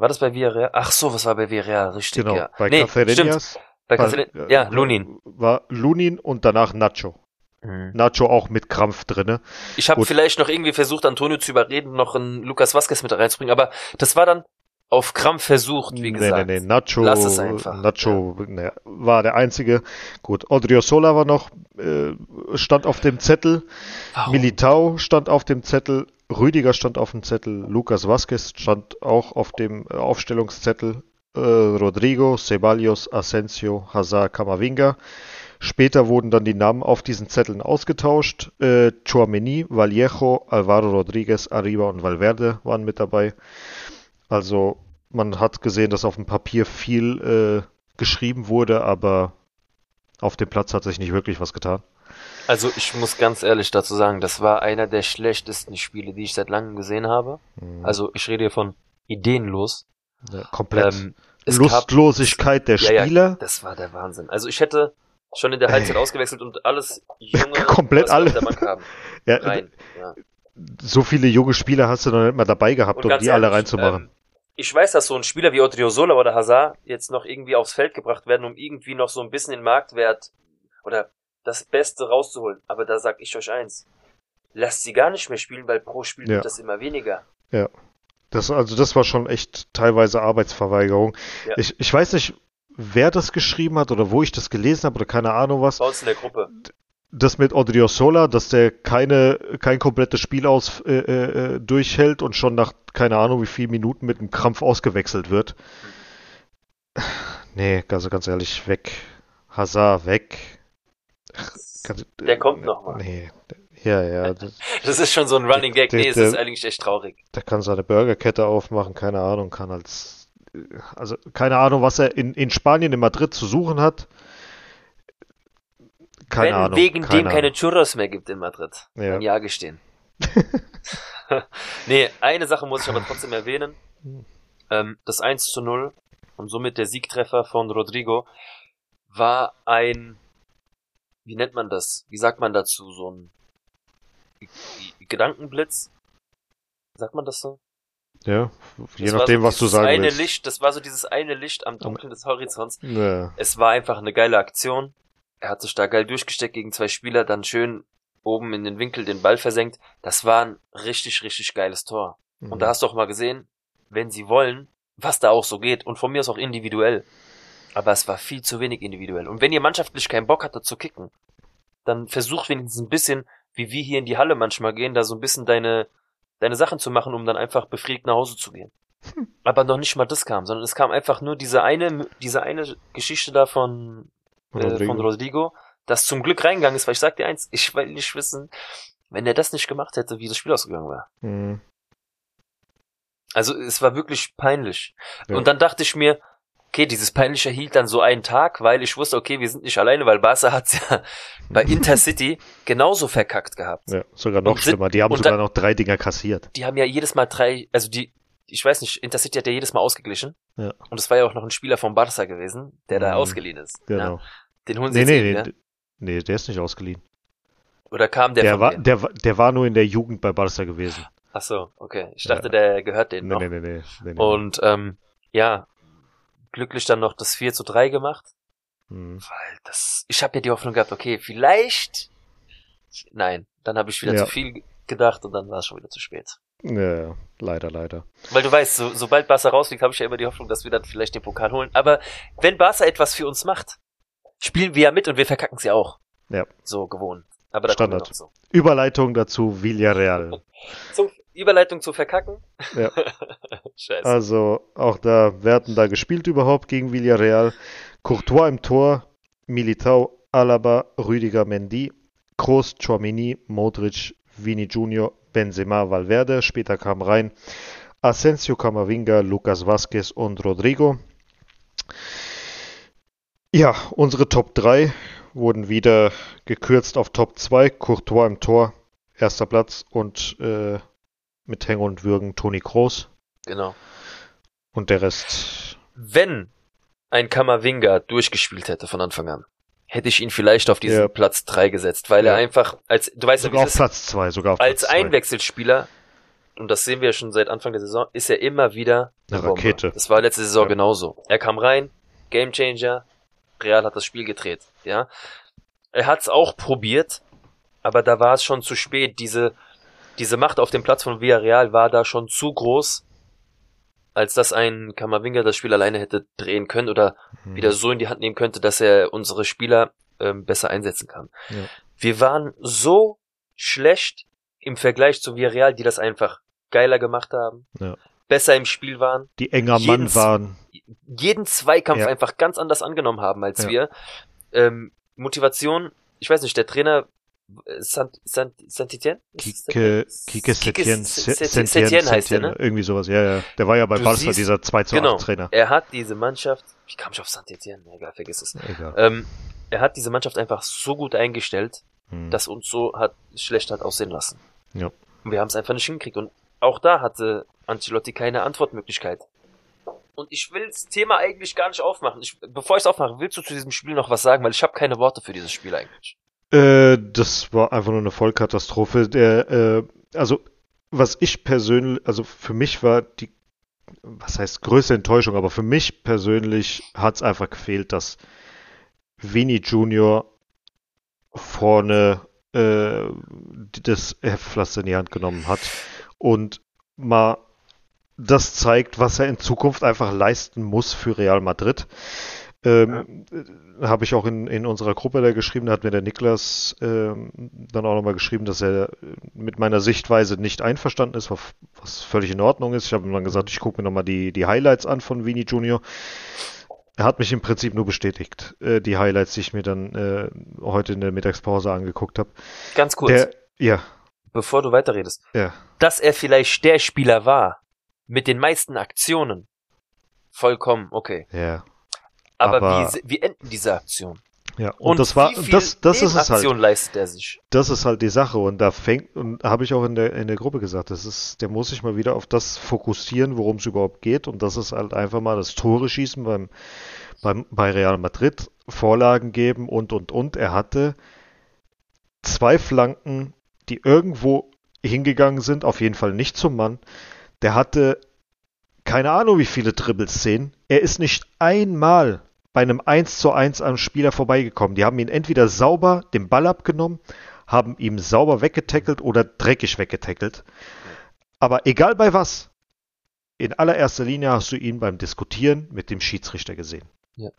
War das bei Villarreal? Ach so, was war bei Villarreal? Richtig, Genau. ja. Bei nee. Cacereñas Bei Caceres- äh, ja, Lunin. War Lunin und danach Nacho. Mhm. Nacho auch mit Krampf drinne. Ich habe vielleicht noch irgendwie versucht, Antonio zu überreden, noch einen Lukas Vazquez mit reinzubringen, aber das war dann auf Krampf versucht, wie nee, gesagt. nee, nee, Nacho, Lass es einfach. Nacho ne, war der einzige. Gut, Odriozola war noch, äh, stand auf dem Zettel. Warum? Militao stand auf dem Zettel, Rüdiger stand auf dem Zettel, Lucas Vazquez stand auch auf dem äh, Aufstellungszettel, äh, Rodrigo, Ceballos, Asensio, Hazard, Camavinga. Später wurden dann die Namen auf diesen Zetteln ausgetauscht. Äh, Chouameni, Vallejo, Alvaro Rodriguez, Arriba und Valverde waren mit dabei. Also man hat gesehen, dass auf dem Papier viel äh, geschrieben wurde, aber auf dem Platz hat sich nicht wirklich was getan. Also ich muss ganz ehrlich dazu sagen, das war einer der schlechtesten Spiele, die ich seit langem gesehen habe. Mhm. Also ich rede hier von ideenlos. Ja, komplett. Ähm, es gab, Lustlosigkeit der Ja, ja. Spieler. das war der Wahnsinn. Also ich hätte schon in der Halbzeit ausgewechselt und alles junge, Komplett alle. der Bank haben, Ja, rein. Ja. So viele junge Spieler hast du noch nicht mal dabei gehabt, Und um die alle ehrlich, reinzumachen. Ähm, ich weiß, dass so ein Spieler wie Odriozola oder Hazard jetzt noch irgendwie aufs Feld gebracht werden, um irgendwie noch so ein bisschen den Marktwert oder das Beste rauszuholen. Aber da sag ich euch eins. Lasst sie gar nicht mehr spielen, weil pro Spiel Ja. wird das immer weniger. Das, also das war schon echt teilweise Arbeitsverweigerung. Ja. Ich, ich weiß nicht, wer das geschrieben hat oder wo ich das gelesen habe oder keine Ahnung was. Bei uns in der Gruppe. Das mit Odriozola, dass der keine, kein komplettes Spiel aus, äh, äh, durchhält und schon nach keine Ahnung wie vielen Minuten mit einem Krampf ausgewechselt wird. Nee, also ganz ehrlich, weg. Hazard, weg. Der kommt noch mal. Nee. Ja, ja. Das, Das ist schon so ein Running Gag. Der- Nee, es der- ist eigentlich echt traurig. der kann seine Burgerkette aufmachen, keine Ahnung, kann als. Also keine Ahnung, was er in, in Spanien, in Madrid zu suchen hat. Keine Wenn Ahnung. wegen keine dem keine Ahnung. Churros mehr gibt in Madrid. Ja. Ein Ja gestehen. nee, eine Sache muss ich aber trotzdem erwähnen. Ähm, das 1 zu 0 und somit der Siegtreffer von Rodrigo war ein, wie nennt man das? Wie sagt man dazu? So ein Gedankenblitz? Sagt man das so? Ja, je Das nachdem, so was du sagen eine willst. Licht, das war so dieses eine Licht am Dunkeln des Horizonts. Ja. Es war einfach eine geile Aktion. Er hat sich da geil durchgesteckt gegen zwei Spieler, dann schön oben in den Winkel den Ball versenkt. Das war ein richtig, richtig geiles Tor. Und da hast du auch mal gesehen, wenn sie wollen, was da auch so geht. Und von mir aus auch individuell. Aber es war viel zu wenig individuell. Und wenn ihr mannschaftlich keinen Bock hattet zu kicken, dann versuch wenigstens ein bisschen, wie wir hier in die Halle manchmal gehen, da so ein bisschen deine, deine Sachen zu machen, um dann einfach befriedigt nach Hause zu gehen. Aber noch nicht mal das kam, sondern es kam einfach nur diese eine, diese eine Geschichte da von, äh, Rodrigo. von Rodrigo, das zum Glück reingegangen ist, weil ich sag dir eins, ich will nicht wissen, wenn er das nicht gemacht hätte, wie das Spiel ausgegangen wäre. Mhm. Also es war wirklich peinlich. Ja. Und dann dachte ich mir, okay, dieses Peinliche hielt dann so einen Tag, weil ich wusste, okay, wir sind nicht alleine, weil Barca hat's ja bei Intercity genauso verkackt gehabt. Ja, sogar noch Und schlimmer. Die haben sogar dann- noch drei Dinger kassiert. Die haben ja jedes Mal drei, also die, ich weiß nicht, Intercity hat ja jedes Mal ausgeglichen. Ja. Und es war ja auch noch ein Spieler von Barca gewesen, der da Mhm. ausgeliehen ist. Genau. Ja, den holen sie Nee, nee, eben, nee, ja? d- nee, der ist nicht ausgeliehen. Oder kam der, Der, war, denen? der, war- der war nur in der Jugend bei Barca gewesen. Ach so, okay. Ich Ja. dachte, der gehört denen Nee, noch. nee, nee, nee, nee, nee. Und ähm, ja, glücklich dann noch das 4 zu 3 gemacht. Mhm. Weil das, ich habe ja die Hoffnung gehabt, okay, vielleicht. Nein, dann habe ich wieder Ja. zu viel gedacht und dann war es schon wieder zu spät. Ja, leider, leider. Weil du weißt, so, sobald Barca rausfliegt, habe ich ja immer die Hoffnung, dass wir dann vielleicht den Pokal holen. Aber wenn Barca etwas für uns macht, spielen wir ja mit und wir verkacken sie auch. Ja. So gewohnt. Aber da kommen wir Standard. zu. Überleitung dazu Villarreal. Zum Überleitung zu verkacken. Ja. Scheiße. Also auch da, wer hat denn da gespielt überhaupt gegen Villarreal? Courtois im Tor, Militao, Alaba, Rüdiger Mendy, Kroos, Chouamini, Modric, Vini Junior, Benzema, Valverde. Später kam rein Asensio, Camavinga, Lucas Vazquez und Rodrigo. Ja, unsere Top 3 wurden wieder gekürzt auf Top 2. Courtois im Tor, erster Platz und äh, mit Hängen und Würgen Toni Kroos. genau. Und der Rest. Wenn ein Kamavinga durchgespielt hätte von Anfang an, hätte ich ihn vielleicht auf diesen Ja. Platz 3 gesetzt, weil Ja. er einfach als, du weißt Sogar auf Platz 2, sogar auf als Platz. Einwechselspieler, und das sehen wir ja schon seit Anfang der Saison, ist er immer wieder Eine Bombe. Rakete. Das war letzte Saison Ja. genauso. Er kam rein, Gamechanger, Real hat das Spiel gedreht, ja. Er hat's auch probiert, aber da war es schon zu spät. Diese, diese Macht auf dem Platz von Villarreal war da schon zu groß, als dass ein Kamavinga das Spiel alleine hätte drehen können oder Mhm. wieder so in die Hand nehmen könnte, dass er unsere Spieler ähm, besser einsetzen kann. Ja. Wir waren so schlecht im Vergleich zu Villarreal, die das einfach geiler gemacht haben, Ja. besser im Spiel waren, Die enger jeden Mann waren. jeden Zweikampf Ja. einfach ganz anders angenommen haben als wir. Ähm, Motivation, ich weiß nicht, der Trainer Sant, Sant, Santitien? Kike, Kike Setien, Setien, heißt der, ne? Irgendwie sowas, ja, ja. Der war ja bei Barca dieser 2 zu Genau. 8 Trainer. Er hat diese Mannschaft, ich kam nicht auf Santitien, egal, vergiss es. Egal. Ähm, er hat diese Mannschaft einfach so gut eingestellt, Hm. das uns so hat schlecht hat aussehen lassen. Ja. Und wir haben es einfach nicht hingekriegt. Und auch da hatte Ancelotti keine Antwortmöglichkeit. Und ich will das Thema eigentlich gar nicht aufmachen. Ich, bevor ich es aufmache, willst du zu diesem Spiel noch was sagen? Weil ich habe keine Worte für dieses Spiel eigentlich. Äh, das war einfach nur eine Vollkatastrophe. Der, äh, also, was ich persönlich, also für mich war die, was heißt größte Enttäuschung, aber für mich persönlich hat es einfach gefehlt, dass Vini Junior vorne äh, das Heftpflaster in die Hand genommen hat und mal das zeigt, was er in Zukunft einfach leisten muss für Real Madrid. Ähm, äh, Habe ich auch in, in unserer Gruppe da geschrieben, da hat mir der Niklas ähm, dann auch nochmal geschrieben, dass er äh, mit meiner Sichtweise nicht einverstanden ist, was, was völlig in Ordnung ist. Ich habe ihm dann gesagt, ich gucke mir nochmal die, die Highlights an von Vini Junior. Er hat mich im Prinzip nur bestätigt, äh, die Highlights, die ich mir dann äh, heute in der Mittagspause angeguckt habe. Ganz kurz, Der, ja, bevor du weiterredest. ja, Dass er vielleicht der Spieler war mit den meisten Aktionen, vollkommen okay. ja, Aber, Aber- wie, wie enden diese Aktionen? ja. Und, das war, das, das ist es halt. Leistet er sich? Das ist halt die Sache und da fängt und habe ich auch in der in der Gruppe gesagt, das ist, der muss sich mal wieder auf das fokussieren, worum es überhaupt geht und das ist halt einfach mal das Tore schießen beim, beim bei Real Madrid, Vorlagen geben und und und. Er hatte zwei Flanken, die irgendwo hingegangen sind, auf jeden Fall nicht zum Mann. Der hatte keine Ahnung, wie viele Dribbleszenen. Er ist nicht einmal bei einem 1 zu 1 am Spieler vorbeigekommen. Die haben ihn entweder sauber den Ball abgenommen, haben ihm sauber weggetackelt oder dreckig weggetackelt. Aber egal bei was, in allererster Linie hast du ihn beim Diskutieren mit dem Schiedsrichter gesehen. Ja.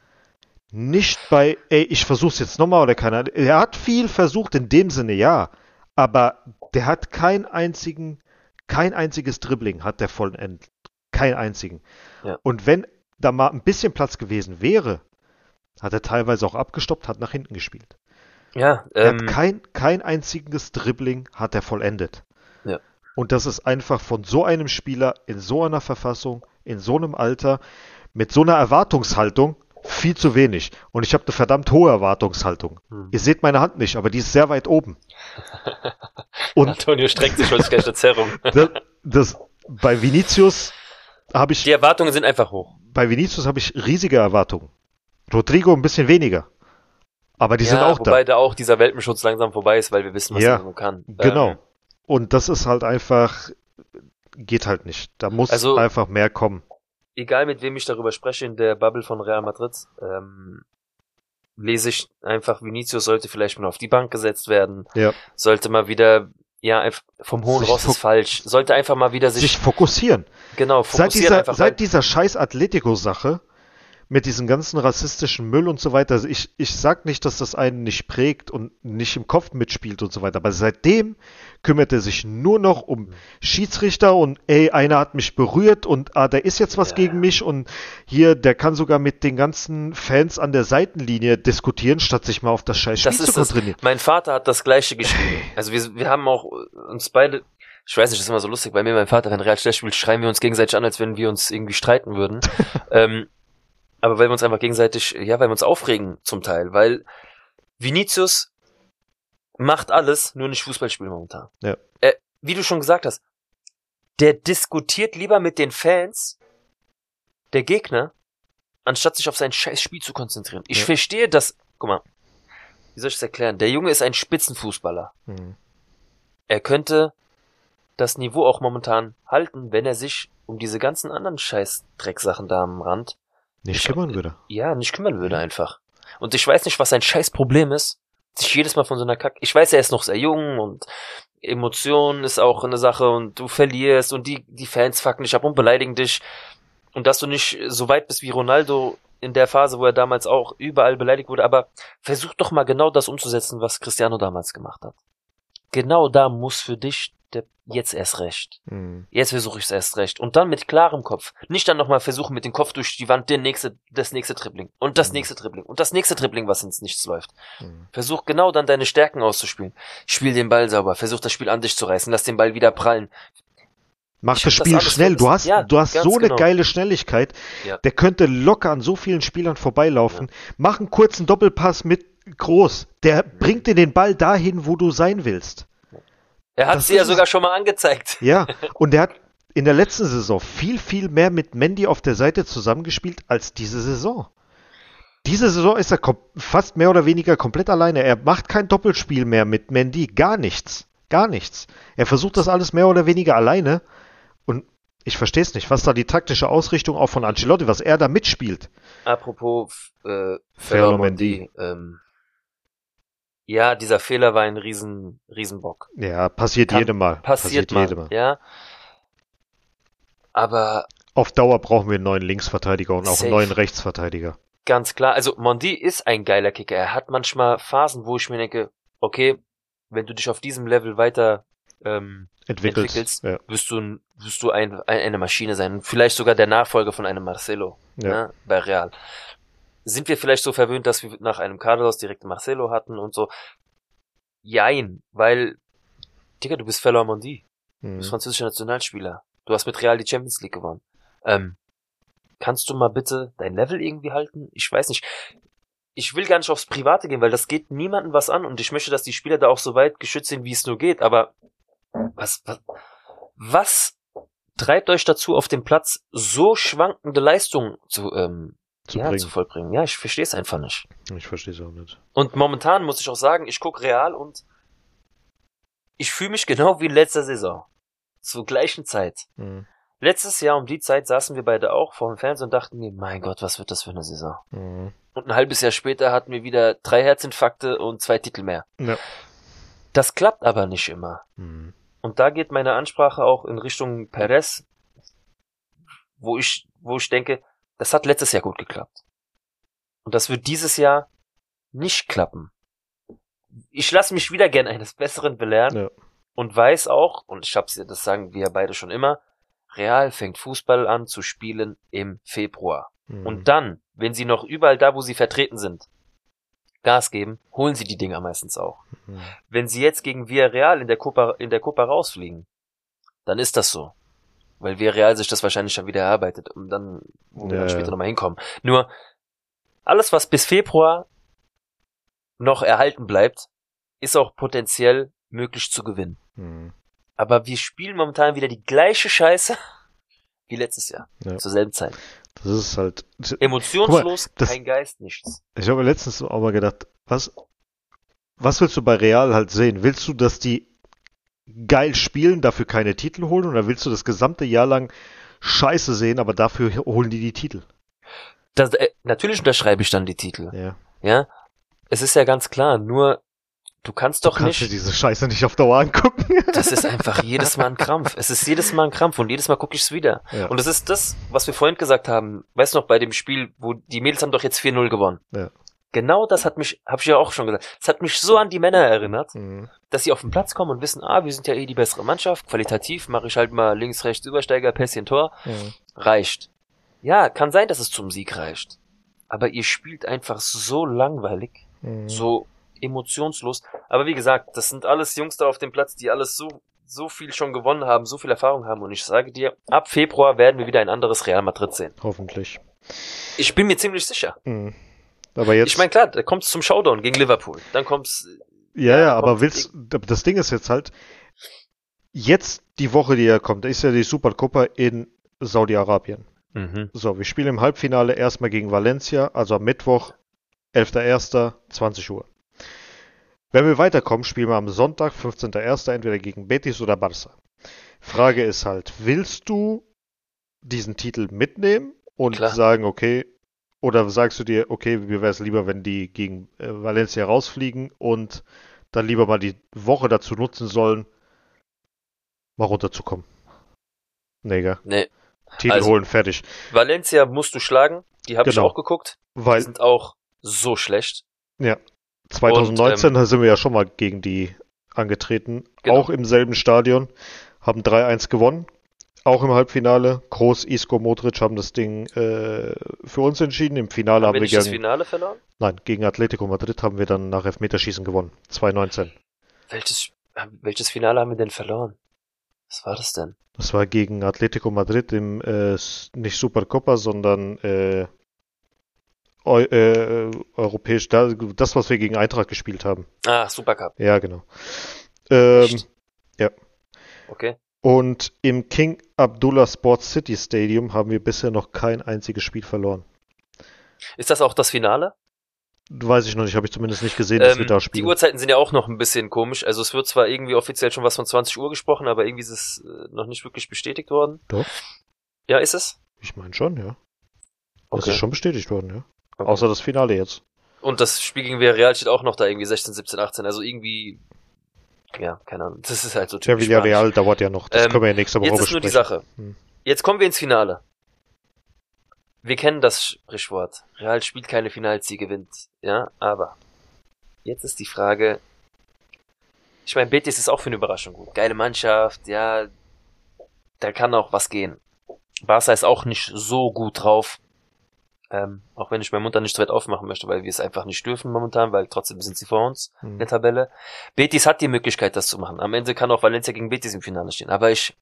Nicht bei, ey, ich versuch's jetzt nochmal oder keine Ahnung. Er hat viel versucht in dem Sinne, ja. Aber der hat keinen einzigen, kein einziges Dribbling hat der vollendet. Keinen einzigen. Ja. Und wenn da mal ein bisschen Platz gewesen wäre, hat er teilweise auch abgestoppt, hat nach hinten gespielt. Ja, Er ähm, hat kein, kein einziges Dribbling hat er vollendet. Ja. Und das ist einfach von so einem Spieler in so einer Verfassung, in so einem Alter, mit so einer Erwartungshaltung viel zu wenig. Und ich habe eine verdammt hohe Erwartungshaltung. Hm. Ihr seht meine Hand nicht, aber die ist sehr weit oben. Und Antonio streckt sich heute gleich eine Zerrung. das, das, bei Vinicius habe ich, Die Erwartungen sind einfach hoch. Bei Vinicius habe ich riesige Erwartungen. Rodrigo ein bisschen weniger. Aber die sind auch da. wobei da auch dieser Welpenschutz langsam vorbei ist, weil wir wissen, was Ja, er kann. Genau. Ähm, Und das ist halt einfach, geht halt nicht. Da muss Also- einfach mehr kommen. egal mit wem ich darüber spreche in der Bubble von Real Madrid, ähm, lese ich einfach, Vinicius sollte vielleicht mal auf die Bank gesetzt werden, Ja. sollte mal wieder, ja, vom hohen Sich Ross ist falsch, sollte einfach mal wieder sich, Sich fokussieren. Genau, Seit dieser, seit dieser scheiß Atletico-Sache mit diesem ganzen rassistischen Müll und so weiter, also ich, ich sag nicht, dass das einen nicht prägt und nicht im Kopf mitspielt und so weiter, aber seitdem kümmert er sich nur noch um Schiedsrichter und ey, einer hat mich berührt und ah, da ist jetzt was Ja, gegen ja. mich und hier, der kann sogar mit den ganzen Fans an der Seitenlinie diskutieren, statt sich mal auf das scheiß Spiel das zu ist das, konzentrieren. mein Vater hat das gleiche geschrieben. Also wir, wir haben auch uns beide, ich weiß nicht, das ist immer so lustig, bei mir, mein Vater, wenn Real schlecht spielt, schreien wir uns gegenseitig an, als wenn wir uns irgendwie streiten würden. ähm, aber weil wir uns einfach gegenseitig, ja, weil wir uns aufregen zum Teil, weil Vinicius macht alles, nur nicht Fußball spielen momentan. Ja. Äh, wie du schon gesagt hast, der diskutiert lieber mit den Fans der Gegner, anstatt sich auf sein scheiß Spiel zu konzentrieren. Ich Ja. verstehe das, guck mal, wie soll ich das erklären? Der Junge ist ein Spitzenfußballer. Hm. Er könnte das Niveau auch momentan halten, wenn er sich um diese ganzen anderen scheiß Drecksachen da am Rand Nicht Ich- kümmern würde. ja, nicht kümmern würde einfach. Und ich weiß nicht, was sein scheiß Problem ist. Sich jedes Mal von so einer Kack. Ich weiß, er ist noch sehr jung und Emotionen ist auch eine Sache und du verlierst und die, die Fans fucken dich ab und beleidigen dich. Und dass du nicht so weit bist wie Ronaldo in der Phase, wo er damals auch überall beleidigt wurde, aber versuch doch mal genau das umzusetzen, was Cristiano damals gemacht hat. Genau da muss für dich der jetzt erst recht. Hm. Jetzt versuche ich es erst recht. Und dann mit klarem Kopf. Nicht dann nochmal versuchen, mit dem Kopf durch die Wand den nächste, das nächste Dribbling. Und das Mhm. nächste Dribbling. Und das nächste Dribbling, was ins Nichts läuft. Hm. Versuch genau dann deine Stärken auszuspielen. Spiel den Ball sauber. Versuch das Spiel an dich zu reißen. Lass den Ball wieder prallen. Mach das das Spiel alles schnell. Du hast, Ja, du hast so eine genau. geile Schnelligkeit. Ja. Der könnte locker an so vielen Spielern vorbeilaufen. Mach einen kurzen Doppelpass mit Groß. Der bringt dir den Ball dahin, wo du sein willst. Er hat Das sie ja sogar schon mal angezeigt. Ja, und der hat in der letzten Saison viel, viel mehr mit Mandy auf der Seite zusammengespielt als diese Saison. Diese Saison ist er fast mehr oder weniger komplett alleine. Er macht kein Doppelspiel mehr mit Mandy. Gar nichts. Gar nichts. Er versucht das alles mehr oder weniger alleine. Und ich verstehe es nicht, was da die taktische Ausrichtung auch von Ancelotti, was er da mitspielt. Apropos äh, Ferland Ferland ähm, Ja, dieser Fehler war ein riesen, Riesenbock. Ja, passiert Kann- jedem Mal. Passiert, mal, jedem Mal. ja. Aber Auf Dauer brauchen wir einen neuen Linksverteidiger und auch Safe. einen neuen Rechtsverteidiger. ganz klar, also Mondi ist ein geiler Kicker. Er hat manchmal Phasen, wo ich mir denke, okay, wenn du dich auf diesem Level weiter ähm, Entwickelt. Entwickelst. Ja. wirst du, wirst du ein, ein, eine Maschine sein. Vielleicht sogar der Nachfolger von einem Marcelo Ja. ne, bei Real. Sind wir vielleicht so verwöhnt, dass wir nach einem Carlos direkt Marcelo hatten und so? Jein, weil, Digga, du bist Feller Mondi. Du Mhm. bist französischer Nationalspieler. Du hast mit Real die Champions League gewonnen. Ähm, kannst du mal bitte dein Level irgendwie halten? Ich weiß nicht. Ich will gar nicht aufs Private gehen, weil das geht niemandem was an und ich möchte, dass die Spieler da auch so weit geschützt sind, wie es nur geht. Aber was, was, was treibt euch dazu, auf dem Platz so schwankende Leistungen zu, ähm, Zu ja, bringen. zu vollbringen? Ja, ich verstehe es einfach nicht. Ich verstehe es auch nicht. Und momentan muss ich auch sagen, ich gucke Real und ich fühle mich genau wie in letzter Saison. Zur gleichen Zeit. Mhm. Letztes Jahr um die Zeit saßen wir beide auch vor dem Fernseher und dachten mir, mein Gott, was wird das für eine Saison? Mhm. Und ein halbes Jahr später hatten wir wieder drei Herzinfarkte und zwei Titel mehr. Ja. Das klappt aber nicht immer. Mhm. Und da geht meine Ansprache auch in Richtung Perez, wo ich, wo ich denke, das hat letztes Jahr gut geklappt. Und das wird dieses Jahr nicht klappen. Ich lasse mich wieder gern eines Besseren belehren Ja. und weiß auch, und ich hab's, das sagen wir beide schon immer, Real fängt Fußball an zu spielen im Februar. Mhm. Und dann, wenn sie noch überall da, wo sie vertreten sind, Gas geben, holen sie die Dinger meistens auch. Mhm. Wenn sie jetzt gegen Villarreal in der Copa, in der Copa rausfliegen, dann ist das so. Weil Villarreal sich das wahrscheinlich schon wieder erarbeitet, um dann, wo wir Ja, dann später ja. nochmal hinkommen. Nur, alles, was bis Februar noch erhalten bleibt, ist auch potenziell möglich zu gewinnen. Mhm. Aber wir spielen momentan wieder die gleiche Scheiße wie letztes Jahr. Ja. Zur selben Zeit. Das ist halt. Emotionslos, das- kein Geist, nichts. Ich habe letztens auch mal gedacht, was, was willst du bei Real halt sehen? Willst du, dass die geil spielen, dafür keine Titel holen, oder willst du das gesamte Jahr lang Scheiße sehen, aber dafür holen die die Titel? Das, äh, natürlich unterschreibe ich dann die Titel. Ja. Ja. Es ist ja ganz klar, nur du kannst doch du kannst dir nicht. diese Scheiße nicht auf Dauer angucken. Das ist einfach jedes Mal ein Krampf. Es ist jedes Mal ein Krampf und jedes Mal gucke ich es wieder. Ja. Und das ist das, was wir vorhin gesagt haben. Weißt du noch, bei dem Spiel, wo die Mädels haben doch jetzt 4-0 gewonnen. Ja. Genau das hat mich, habe ich ja auch schon gesagt, es hat mich so an die Männer erinnert, Mhm. dass sie auf den Platz kommen und wissen, ah, wir sind ja eh die bessere Mannschaft, qualitativ mache ich halt mal links, rechts, Übersteiger, Pässchen, Tor, Mhm. reicht. Ja, kann sein, dass es zum Sieg reicht. Aber ihr spielt einfach so langweilig, Mhm. so emotionslos. Aber wie gesagt, das sind alles Jungs da auf dem Platz, die alles so, so viel schon gewonnen haben, so viel Erfahrung haben. Und ich sage dir, ab Februar werden wir wieder ein anderes Real Madrid sehen. Hoffentlich. Ich bin mir ziemlich sicher. Mhm. Aber jetzt. Ich meine, klar, da kommt's zum Showdown gegen Liverpool. Dann kommt's, Ja, ja, aber kommt- willst, das Ding ist jetzt halt, jetzt die Woche, die ja kommt, ist ja die Supercopa in Saudi-Arabien. mhm. So, wir spielen im Halbfinale erstmal gegen Valencia, also am Mittwoch, 11.01., 20 Uhr. Wenn wir weiterkommen, spielen wir am Sonntag, 15.01., entweder gegen Betis oder Barca. Frage ist halt, willst du diesen Titel mitnehmen und Klar. sagen, okay, oder sagst du dir, okay, mir wäre es lieber, wenn die gegen äh, Valencia rausfliegen und dann lieber mal die Woche dazu nutzen sollen, mal runterzukommen? Nee, gell? nee. Titel Also- holen, fertig. Valencia musst du schlagen. Die habe Genau. ich auch geguckt. Die Weil sind auch so schlecht. 2019 Und, da sind wir ja schon mal gegen die angetreten, Genau. auch im selben Stadion, haben 3-1 gewonnen, auch im Halbfinale. Groß, Isco, Modric haben das Ding äh, für uns entschieden. Im Finale Haben haben wir nicht das gegen, Finale verloren? nein, gegen Atletico Madrid haben wir dann nach Elfmeterschießen gewonnen, 2-19. Welches, welches Finale haben wir denn verloren? Was war das denn? Das war gegen Atletico Madrid im äh, nicht Supercopa, sondern äh, Eu äh, europäisch, da, das, was wir gegen Eintracht gespielt haben. Ah, Supercup. Ja, genau. Ähm, Echt? ja. Okay. Und im King Abdullah Sports City Stadium haben wir bisher noch kein einziges Spiel verloren. Ist das auch das Finale? Weiß ich noch nicht, habe ich zumindest nicht gesehen, dass wir Ähm, da die spielen. Uhrzeiten sind ja auch noch ein bisschen komisch. Also es wird zwar irgendwie offiziell schon was von 20 Uhr gesprochen, aber irgendwie ist es äh, noch nicht wirklich bestätigt worden. Doch. Ja, ist es? Ich meine schon, ja. Das Okay. ist schon bestätigt worden, ja. Okay. Außer das Finale jetzt. Und das Spiel gegen Villarreal steht auch noch da irgendwie 16, 17, 18. Also irgendwie, ja, keine Ahnung. Das ist halt so typisch. Villarreal Spanisch. dauert ja noch. Das Ähm, können wir ja nächste Woche Jetzt ist nur besprechen. die Sache. Hm. Jetzt kommen wir ins Finale. Wir kennen das Sprichwort. Real spielt keine Finals, sie gewinnt. Ja, aber jetzt ist die Frage. Ich meine, Betis ist auch für eine Überraschung gut. Geile Mannschaft, ja. Da kann auch was gehen. Barca ist auch nicht so gut drauf. Ähm, auch wenn ich meinen Mund da nicht so weit aufmachen möchte, weil wir es einfach nicht dürfen momentan, weil trotzdem sind sie vor uns in Hm. der Tabelle. Betis hat die Möglichkeit, das zu machen. Am Ende kann auch Valencia gegen Betis im Finale stehen. Aber ich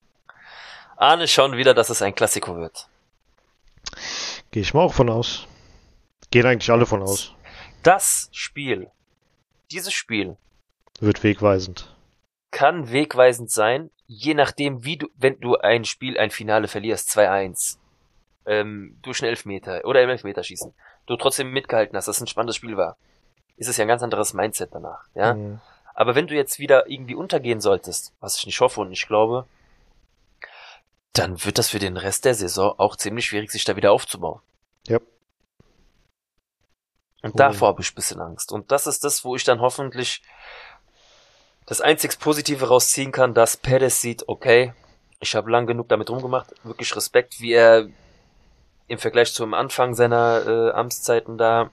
ahne schon wieder, dass es ein Klassiko wird. Gehe ich mal auch von aus. Gehen eigentlich alle von aus. Das Spiel, dieses Spiel Wird wegweisend. kann wegweisend sein, je nachdem, wie du, wenn du ein Spiel, ein Finale verlierst, 2-1, ähm, durch einen Elfmeter oder im Elfmeterschießen, du trotzdem mitgehalten hast, dass es ein spannendes Spiel war, ist es ja ein ganz anderes Mindset danach, ja. Hm. Aber wenn du jetzt wieder irgendwie untergehen solltest, was ich nicht hoffe und nicht glaube, dann wird das für den Rest der Saison auch ziemlich schwierig, sich da wieder aufzubauen. Ja. Und Oh. davor habe ich ein bisschen Angst. Und das ist das, wo ich dann hoffentlich das einzig Positive rausziehen kann, dass Perez sieht, okay, ich habe lang genug damit rumgemacht, wirklich Respekt, wie er im Vergleich zum Anfang seiner äh, Amtszeiten da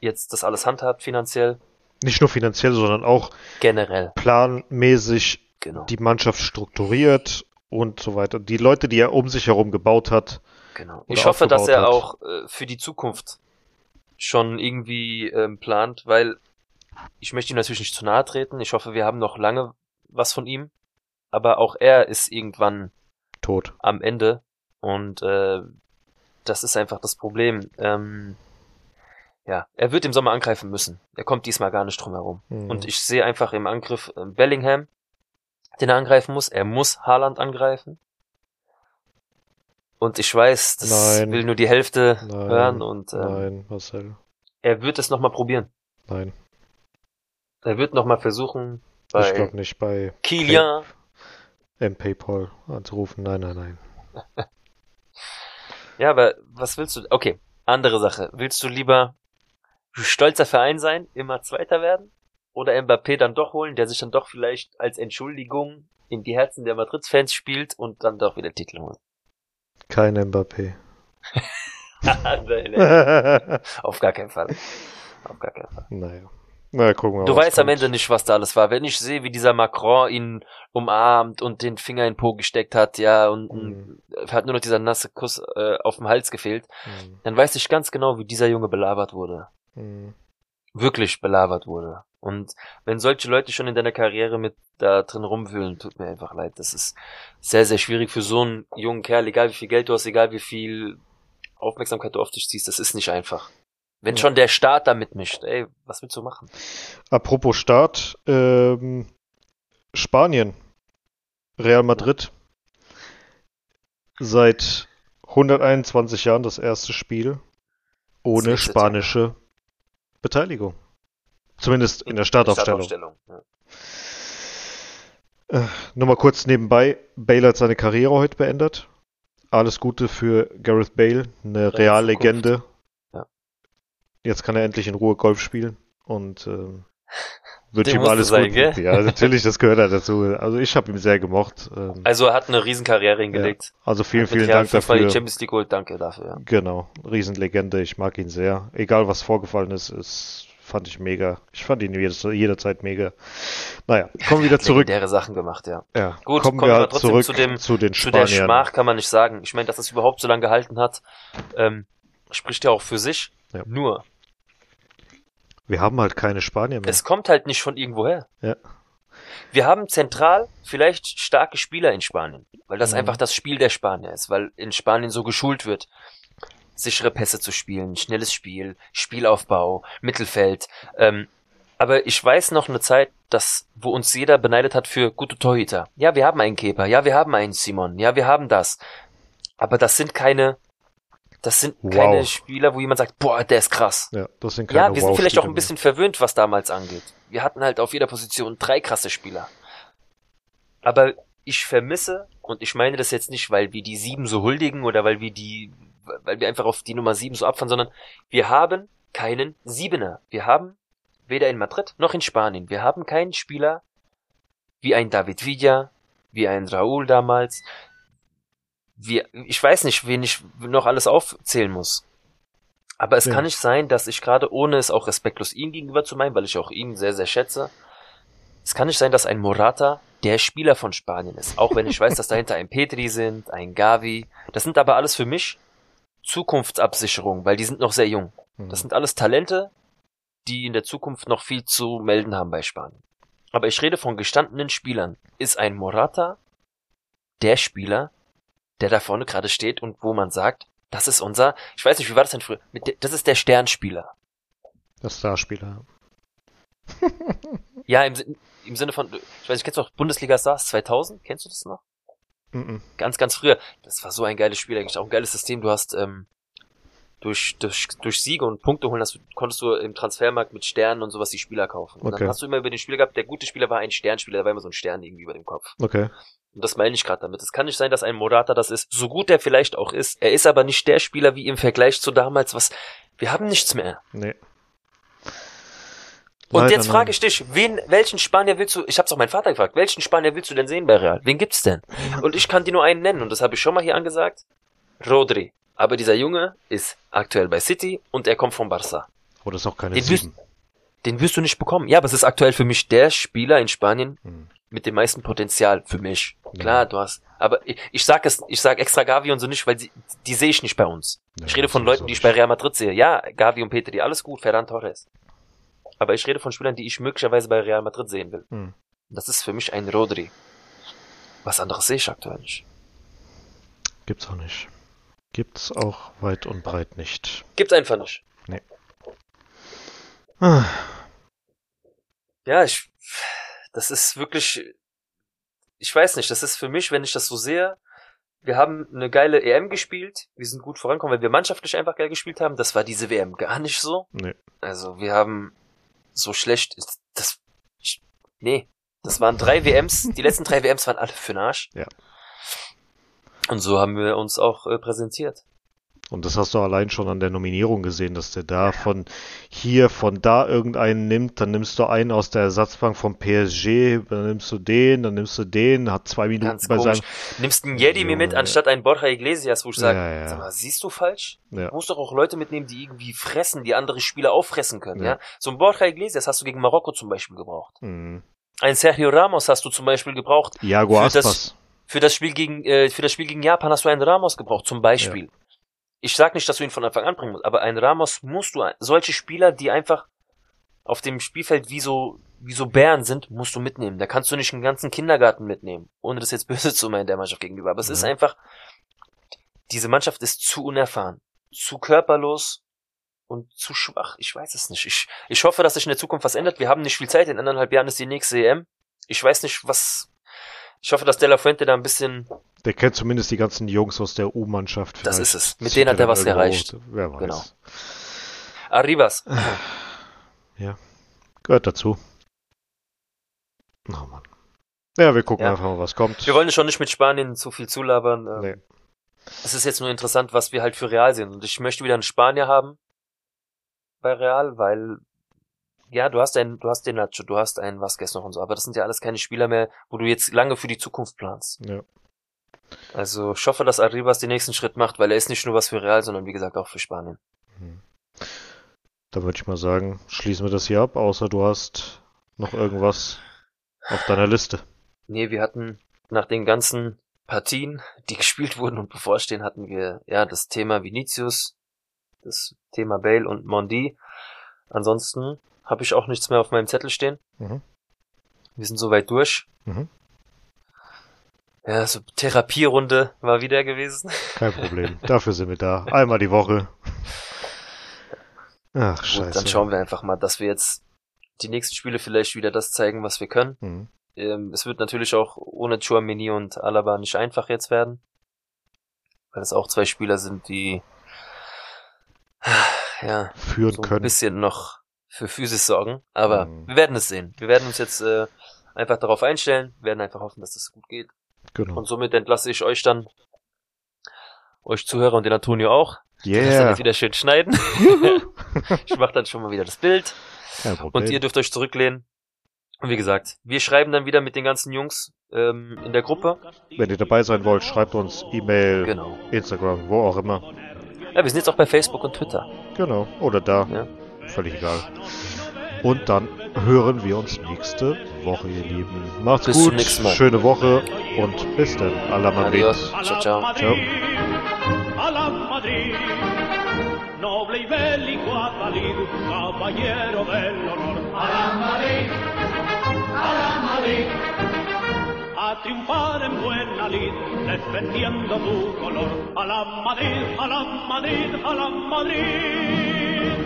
jetzt das alles handhabt finanziell, Nicht nur finanziell, sondern auch generell. planmäßig Genau. die Mannschaft strukturiert und so weiter. Die Leute, die er um sich herum gebaut hat. Genau. Ich hoffe, dass er aufgebaut auch äh, für die Zukunft schon irgendwie ähm, plant, weil ich möchte ihm natürlich nicht zu nahe treten. Ich hoffe, wir haben noch lange was von ihm. Aber auch er ist irgendwann tot. am Ende. Und äh, das ist einfach das Problem. Ähm, ja, er wird im Sommer angreifen müssen. Er kommt diesmal gar nicht drum herum. Mhm. Und ich sehe einfach im Angriff äh, Bellingham, den er angreifen muss. Er muss Haaland angreifen. Und ich weiß, das Nein. will nur die Hälfte Nein. hören und ähm, Nein, Marcel. er wird es nochmal probieren. Nein. Er wird nochmal versuchen, ich bei glaube nicht bei Kilian M. PayPal anzurufen. Nein, nein, nein. Ja, aber was willst du? Okay, andere Sache. Willst du lieber stolzer Verein sein, immer Zweiter werden? Oder Mbappé dann doch holen, der sich dann doch vielleicht als Entschuldigung in die Herzen der Madrid-Fans spielt und dann doch wieder Titel holt? Kein Mbappé. Auf gar keinen Fall. Auf gar keinen Fall. naja. Na, gucken wir Du was weißt am. Ende nicht, was da alles war. Wenn ich sehe, wie dieser Macron ihn umarmt und den Finger in den Po gesteckt hat, ja, und Mhm. hat nur noch dieser nasse Kuss äh, auf dem Hals gefehlt, Mhm. dann weiß ich ganz genau, wie dieser Junge belabert wurde. Mhm. wirklich belabert wurde. Und wenn solche Leute schon in deiner Karriere mit da drin rumwühlen, tut mir einfach leid. Das ist sehr, sehr schwierig für so einen jungen Kerl, egal wie viel Geld du hast, egal wie viel Aufmerksamkeit du auf dich ziehst, das ist nicht einfach. Wenn Ja. schon der Staat da mitmischt, ey, was willst du machen? Apropos Start, ähm, Spanien, Real Madrid. Seit 121 Jahren das erste Spiel ohne spanische Beteiligung. Zumindest in der Startaufstellung. Startaufstellung, Ja. Nur mal kurz nebenbei, Bale hat seine Karriere heute beendet. Alles Gute für Gareth Bale, eine Reallegende. Ja. Jetzt kann er endlich in Ruhe Golf spielen und ähm, wird Dem ihm alles sein, gut. gell? Ja, natürlich, das gehört ja dazu. Also ich habe ihn sehr gemocht. Ähm, Also er hat eine Riesenkarriere hingelegt. also vielen, vielen Dank dafür. die Champions League geholt, danke dafür. Ja. Genau, Riesenlegende, ich mag ihn sehr. Egal was vorgefallen ist, ist fand ich mega. Ich fand ihn jedes, jederzeit mega. Naja, kommen wir wieder zurück. Legendäre Sachen gemacht, ja. Ja, Gut, kommen kommen wir wir halt trotzdem zurück zu dem- zu den Zu der Spaniern. Schmach kann man nicht sagen. Ich meine, dass es überhaupt so lange gehalten hat, ähm, spricht ja auch für sich. Ja. Nur, Wir haben halt keine Spanier mehr. es kommt halt nicht von irgendwoher. Ja. Wir haben zentral vielleicht starke Spieler in Spanien, weil das Mhm. einfach das Spiel der Spanier ist, weil in Spanien so geschult wird, sichere Pässe zu spielen, schnelles Spiel, Spielaufbau, Mittelfeld. Ähm, aber ich weiß noch eine Zeit, dass, wo uns jeder beneidet hat für gute Torhüter. Ja, wir haben einen Keeper, ja, wir haben einen Simon, ja, wir haben das. Aber das sind keine, das sind Wow. keine Spieler, wo jemand sagt, boah, der ist krass. ja, das sind keine Ja, wir sind vielleicht auch ein bisschen verwöhnt, was damals angeht. Wir hatten halt auf jeder Position drei krasse Spieler. Aber ich vermisse, und ich meine das jetzt nicht, weil wir die sieben so huldigen oder weil wir die, weil wir einfach auf die Nummer sieben so abfahren, sondern wir haben keinen Siebener. Wir haben weder in Madrid noch in Spanien. Wir haben keinen Spieler wie ein David Villa, wie ein Raúl damals. Wir, ich weiß nicht, wen ich noch alles aufzählen muss. Aber es Ja. kann nicht sein, dass ich gerade, ohne es auch respektlos ihm gegenüber zu meinen, weil ich auch ihn sehr, sehr schätze, es kann nicht sein, dass ein Morata der Spieler von Spanien ist. Auch wenn ich weiß, dass dahinter ein Petri sind, ein Gavi. Das sind aber alles für mich Zukunftsabsicherungen, weil die sind noch sehr jung. Mhm. Das sind alles Talente, die in der Zukunft noch viel zu melden haben bei Spanien. Aber ich rede von gestandenen Spielern. Ist ein Morata der Spieler, der da vorne gerade steht und wo man sagt, das ist unser, ich weiß nicht, wie war das denn früher? Der, das ist der Sternspieler. Das Starspieler. Ja, im, im Sinne von, ich weiß nicht, kennst du noch Bundesliga Stars 2000? Kennst du das noch? Mhm. Ganz, ganz früher. Das war so ein geiles Spiel eigentlich, auch ein geiles System. Du hast ähm, durch, durch, durch Siege und Punkte holen, hast, konntest du im Transfermarkt mit Sternen und sowas die Spieler kaufen. Und Okay. dann hast du immer über den Spieler gehabt, der gute Spieler war ein Sternspieler, da war immer so ein Stern irgendwie über dem Kopf. Okay. Und das meine ich gerade damit. Es kann nicht sein, dass ein Morata das ist, so gut er vielleicht auch ist. Er ist aber nicht der Spieler wie im Vergleich zu damals, was, wir haben nichts mehr. Nee. Und Leider jetzt frage ich dich, wen, welchen Spanier willst du, ich hab's auch meinen Vater gefragt, welchen Spanier willst du denn sehen bei Real? Wen gibt's denn? Und ich kann dir nur einen nennen, und das habe ich schon mal hier angesagt. Rodri. Aber dieser Junge ist aktuell bei City und er kommt von Barca. Oh, das ist auch keine Den wirst, den wirst du nicht bekommen. Ja, aber es ist aktuell für mich der Spieler in Spanien Mhm. Mit dem meisten Potenzial für mich. Ja. Klar, du hast, aber ich, ich sag es, ich sag extra Gavi und so nicht, weil sie, die sehe ich nicht bei uns. Ja, Ich rede von Leuten, die ich bei Real Madrid sehe. Ja, Gavi und Petri, alles gut, Ferran Torres. Aber ich rede von Spielern, die ich möglicherweise bei Real Madrid sehen will. Mhm. Das ist für mich ein Rodri. Was anderes sehe ich aktuell nicht. Gibt's auch nicht. Gibt's auch weit und breit nicht. Gibt's einfach nicht. Ah, Ja, ich, das ist wirklich, ich weiß nicht, das ist für mich, wenn ich das so sehe, wir haben eine geile EM gespielt, wir sind gut vorangekommen, weil wir mannschaftlich einfach geil gespielt haben. Das war diese WM gar nicht so. nee. Also wir haben so schlecht, das, ich, nee, das waren drei WMs, die letzten drei WMs waren alle für den Arsch. Ja. Und so haben wir uns auch äh, präsentiert. Und das hast du allein schon an der Nominierung gesehen, dass der da von hier, von da irgendeinen nimmt, dann nimmst du einen aus der Ersatzbank vom PSG, dann nimmst du den, dann nimmst du den, hat zwei Minuten Ganz bei komisch. seinem. Nimmst einen Yeti mir mit, anstatt einen Borja Iglesias, wo ich sage, Ja, ja. sag mal, siehst du falsch? Du musst doch auch Leute mitnehmen, die irgendwie fressen, die andere Spieler auffressen können, ja? So ein Borja Iglesias hast du gegen Marokko zum Beispiel gebraucht. Mhm. Ein Sergio Ramos hast du zum Beispiel gebraucht. Das- Aspas. Für das Spiel gegen, äh, für das Spiel gegen Japan hast du einen Ramos gebraucht, zum Beispiel. Ich sag nicht, dass du ihn von Anfang an bringen musst, aber einen Ramos musst du, solche Spieler, die einfach auf dem Spielfeld wie so, wie so Bären sind, musst du mitnehmen. Da kannst du nicht einen ganzen Kindergarten mitnehmen. Ohne das jetzt böse zu meinen der Mannschaft gegenüber. Aber es ist Mhm. einfach, diese Mannschaft ist zu unerfahren, zu körperlos und zu schwach. Ich weiß es nicht. Ich, ich hoffe, dass sich in der Zukunft was ändert. Wir haben nicht viel Zeit. In anderthalb Jahren ist die nächste EM. Ich weiß nicht, was, ich hoffe, dass De La Fuente da ein bisschen Der kennt zumindest die ganzen Jungs aus der U-Mannschaft. Das ist es. Mit denen hat er was irgendwo- erreicht. Wer weiß. Genau. Arribas. Gehört dazu. Oh Mann. Ja, wir gucken Ja. einfach mal, was kommt. Wir wollen schon nicht mit Spanien zu viel zulabern. ähm, Nee. Es ist jetzt nur interessant, was wir halt für Real sehen. Und ich möchte wieder einen Spanier haben bei Real, weil ja, du hast einen, du hast den Nacho, du hast einen Vasquez noch und so, aber das sind ja alles keine Spieler mehr, wo du jetzt lange für die Zukunft planst. Ja. Also ich hoffe, dass Arribas den nächsten Schritt macht, weil er ist nicht nur was für Real, sondern wie gesagt auch für Spanien. Hm. Dann würde ich mal sagen, schließen wir das hier ab, außer du hast noch irgendwas auf deiner Liste. Nee, wir hatten nach den ganzen Partien, die gespielt wurden und bevorstehen, hatten wir ja das Thema Vinicius, das Thema Bale und Mondi. Ansonsten habe ich auch nichts mehr auf meinem Zettel stehen. Mhm. Wir sind soweit durch. Mhm. Ja, so Therapierunde war wieder gewesen. Kein Problem. Dafür sind wir da. Einmal die Woche. Ach, Gut, scheiße. dann schauen wir einfach mal, dass wir jetzt die nächsten Spiele vielleicht wieder das zeigen, was wir können. Mhm. Ähm, es wird natürlich auch ohne Chouameni und Alaba nicht einfach jetzt werden. Weil es auch zwei Spieler sind, die ja, Führen so ein können. bisschen noch für Physis sorgen. Aber Mhm. wir werden es sehen. Wir werden uns jetzt äh, einfach darauf einstellen, werden einfach hoffen, dass das gut geht. Genau. Und somit entlasse ich euch dann, euch Zuhörer und den Antonio auch. Das dann Yeah. jetzt wieder schön schneiden. ich mache dann schon mal wieder das Bild. Kein Problem. Und ihr dürft euch zurücklehnen. Und wie gesagt, wir schreiben dann wieder mit den ganzen Jungs ähm, in der Gruppe. Wenn ihr dabei sein wollt, schreibt uns E-Mail, Genau. Instagram, wo auch immer. Ja, wir sind jetzt auch bei Facebook und Twitter. Genau. Oder da. Ja. Völlig egal. Und dann hören wir uns nächste Woche, ihr Lieben. Macht's Bis gut. zum nächsten Mal. Schöne Woche und bis dann. Allah Madrid. Adios. Ciao, ciao. Ciao. a la Madrid, noble y bélico Adalid, caballero del honor. A la Madrid, a la Madrid, a triunfar en buena lid, defendiendo tu color. A la Madrid, a la Madrid, a la Madrid.